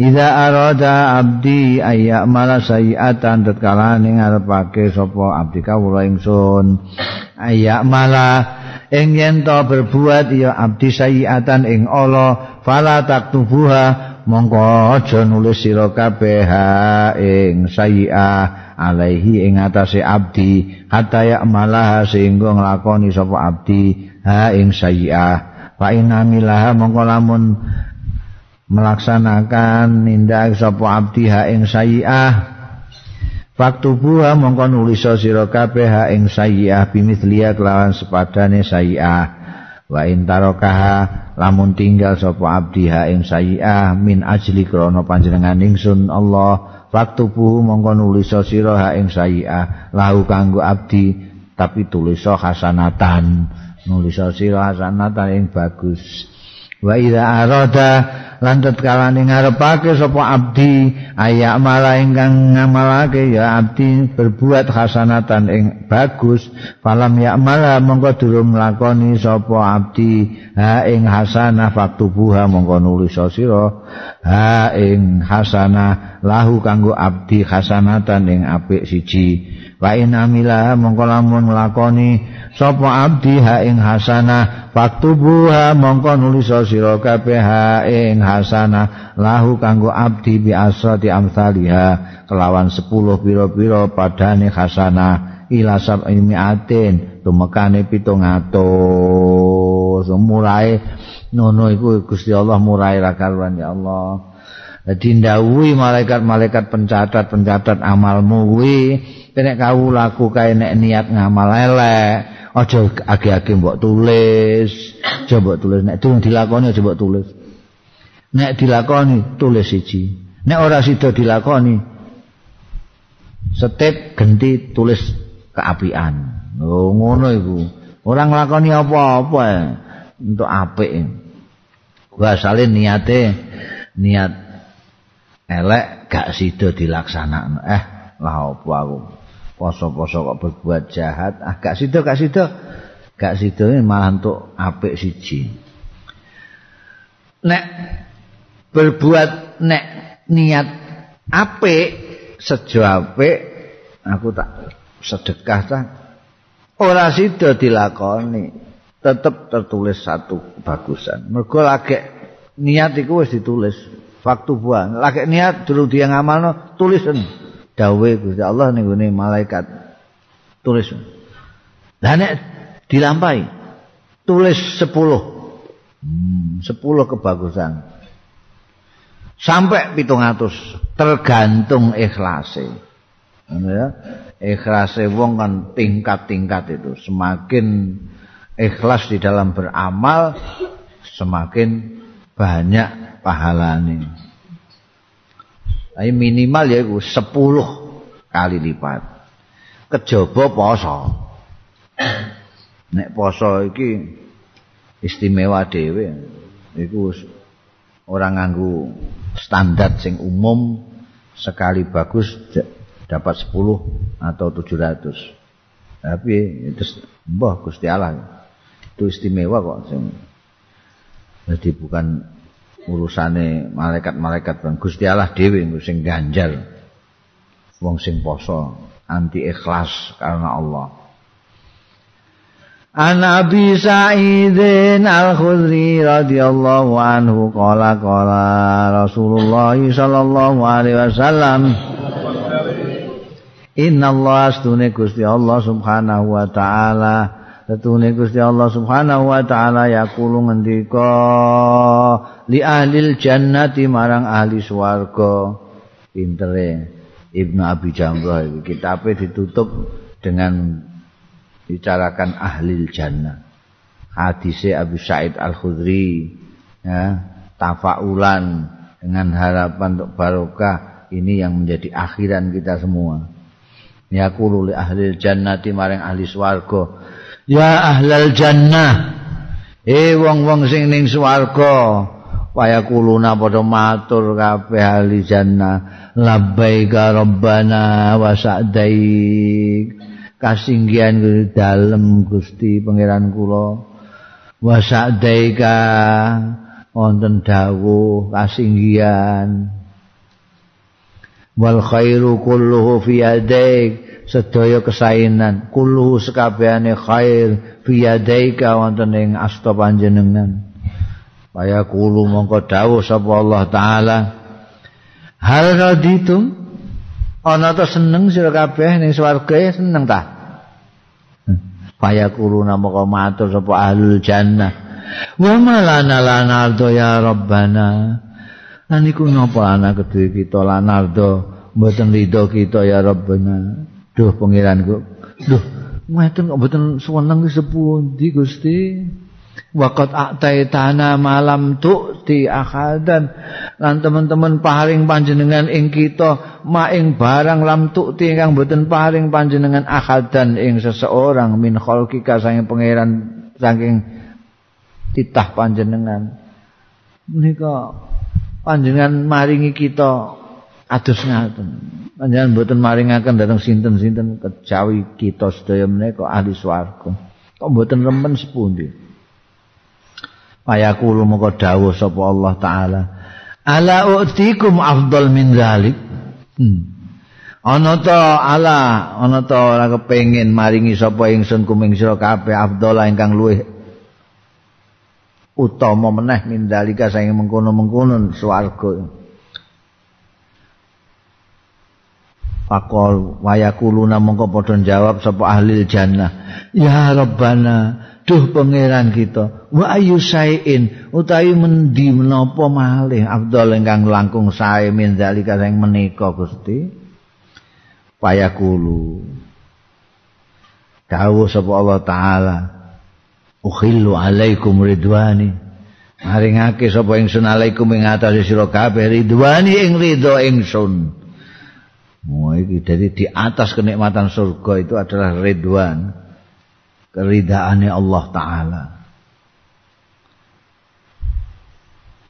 Iza arada abdi ayya mala sayiatan tatkala ning ngarepake sapa abdi kawula ingsun ayya mala ing yen berbuat ya abdi sayiatan ing Allah fala taktubuha mongko aja nulis sira kabeh ing sayiah alaihi ing atase abdi hatta ya malah sehingga nglakoni sapa abdi ha ing sayiah fa inamilah mongko lamun melaksanakan nindak sapa abdi ha ing sayiah Waktu buah mongko nulis sira kabeh ha ing sayyi'ah bimithliya kelawan sepadane sayyi'ah. Wa in tarakaha lamun tinggal sapa abdi ha ing sayyi'ah min ajli krana panjenengan ingsun Allah. Waktu buah mongko nulis sira ha ing sayyi'ah lahu kanggo abdi tapi tulis hasanatan. Nulis sira hasanatan ing bagus. Wa idza arada lan tatkala ngarepake sapa abdi ayak malah ingkang ngamalake ya abdi berbuat hasanatan ing bagus falam ya malah mongko durung lakoni sapa abdi ha ing hasanah faktubuha mongko nulis sira ha ing hasanah lahu kanggo abdi hasanatan ing apik siji wa in amila mongko lamun nglakoni sapa abdi ha ing hasanah faktubuha mongko nulis sira kabeh ha ing hasanah lahu kanggo abdi bi asrati amsalha kelawan 10 pira-pira padane hasanah ila sab'i mi'atin tumekane 700 murae ngono iku Gusti Allah murae ra ya Allah Dadi ndawuhi malaikat-malaikat pencatat-pencatat amalmu kuwi nek kawulaku kae nek niat ngamal elek aja age-age mbok tulis aja mbok tulis. Nek durung dilakoni aja mbok tulis. Nek dilakoni tulis siji. Nek ora sida dilakoni setip genti tulis keapian. Oh ngono iku. Ora nglakoni apa-apa untuk apik. Gua asale niate niat elek gak sida dilaksanakno. Eh lah apa aku? Poso-poso kok berbuat jahat. Ah gak sido gak sido gak ini malah untuk apik siji. Nek berbuat nek niat apik sejo apik aku tak sedekah ta. Ora sido dilakoni. Tetep tertulis satu bagusan. Mergo lagi niat iku wis ditulis waktu buah lagi niat dulu dia ngamalno tulisan dawe Gusti Allah ning gone malaikat tulis. Lah nek dilampahi tulis 10. Hmm, 10 kebagusan. Sampai 700 tergantung ikhlase. Ya. Ikhlase wong kan tingkat-tingkat itu. Semakin ikhlas di dalam beramal semakin banyak pahalanya. Tapi minimal ya itu 10 kali lipat. Kejaba poso. Nek poso iki istimewa dhewe. Iku orang nganggu standar sing umum sekali bagus dapat 10 atau 700. Tapi itu mbah Gusti Allah. Itu istimewa kok sing jadi bukan urusane malaikat-malaikat bang Gusti Allah dhewe sing ganjal wong sing poso anti ikhlas karena Allah. An Abi Sa'idin Al-Khudri radhiyallahu anhu qala qala Rasulullah sallallahu alaihi wasallam Inna Allah astune Gusti Allah subhanahu wa ta'ala Tetune Gusti Allah Subhanahu wa taala yaqulu ngendika li ahli jannati marang ahli swarga. Pintere Ibnu Abi Jamrah kitabe ditutup dengan bicarakan ahli jannah. Hadise Abu Sa'id Al-Khudri ya, tafaulan dengan harapan untuk barokah ini yang menjadi akhiran kita semua. Yaqulu li ahli jannati marang ahli swarga Ya ahlal jannah. Eh wong-wong sing ning swarga, kaya kuluna padha matur kabeh ahli jannah. Labbaika rabbana wa sa'daik. Kasinggihan ke dalem Gusti pangeran kula. Wa sa'daika wonten dawuh kasinggihan. Wal khairu kulluhu fi yadaik. Sedaya kesainan. Kullu sekabehane khair fi yadaika wonten ing asta panjenengan. Kaya kulo mongko dawuh sapa Allah taala. Hal raditum? Ana ta seneng sira kabeh ning swarga seneng ta? Kaya kulo namaka matur sapa ahlul jannah. Wa malana lanardo ya rabbana. Lan iku napa ana kita lanardo mboten ridho kita ya rabbana Duh pangeranku. Duh, ngeten kok mboten seneng sepundi Gusti. Waqat ataitana malam tu'ti akhadan lan teman-teman paring panjenengan ing kita ma ing barang lam tu'ti kang mboten paring panjenengan akhadan ing seseorang min khalqika saking pangeran saking titah panjenengan menika panjenengan maringi kita adus ngaten. Panjenengan mboten maringaken dhateng sinten-sinten kejawi kita sedaya menika ahli swarga. Kok mboten remen sepundi? Payakulu muka dawuh sapa Allah taala ala u'tikum afdal min zalik hmm. ana ta ala ana ta ora kepengin maringi sapa ingsun kuming sira kabeh afdal ingkang luwih utama meneh min zalika saking mengkono-mengkono swarga Fakol wayakuluna mongko padha jawab sapa ahli jannah. Ya Rabbana, duh pangeran kita. Wa ayu sayin utawi mendi menapa malih afdal ingkang langkung sae min zalika sing menika Gusti. Payakulu. Dawuh sapa Allah taala. Ukhillu alaikum ridwani. Maringake sapa ingsun alaikum ing atase sira kabeh ridwani ing ridho ingsun. Oh, dari di atas kenikmatan surga itu adalah ridwan. Keridaannya Allah Ta'ala.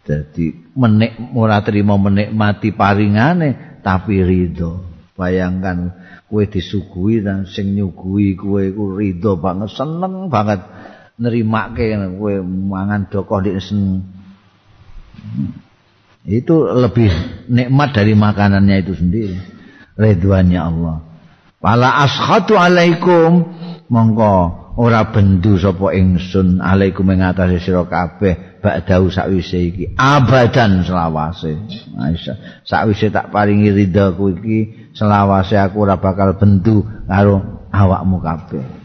Jadi menik, murah terima menikmati paringane tapi ridho. Bayangkan kue disuguhi dan sing nyuguhi kue ku ridho banget, seneng banget nerima ke kue mangan dokoh di sen. Itu lebih nikmat dari makanannya itu sendiri. Ridwannya Allah. Wala ashatu alaikum mongko ora bendu sapa ingsun alaikum ing atase sira kabeh ba'dau sakwise iki abadan selawase. Aisyah sakwise tak paringi ridha iki selawase aku ora bakal bendu karo awakmu kabeh.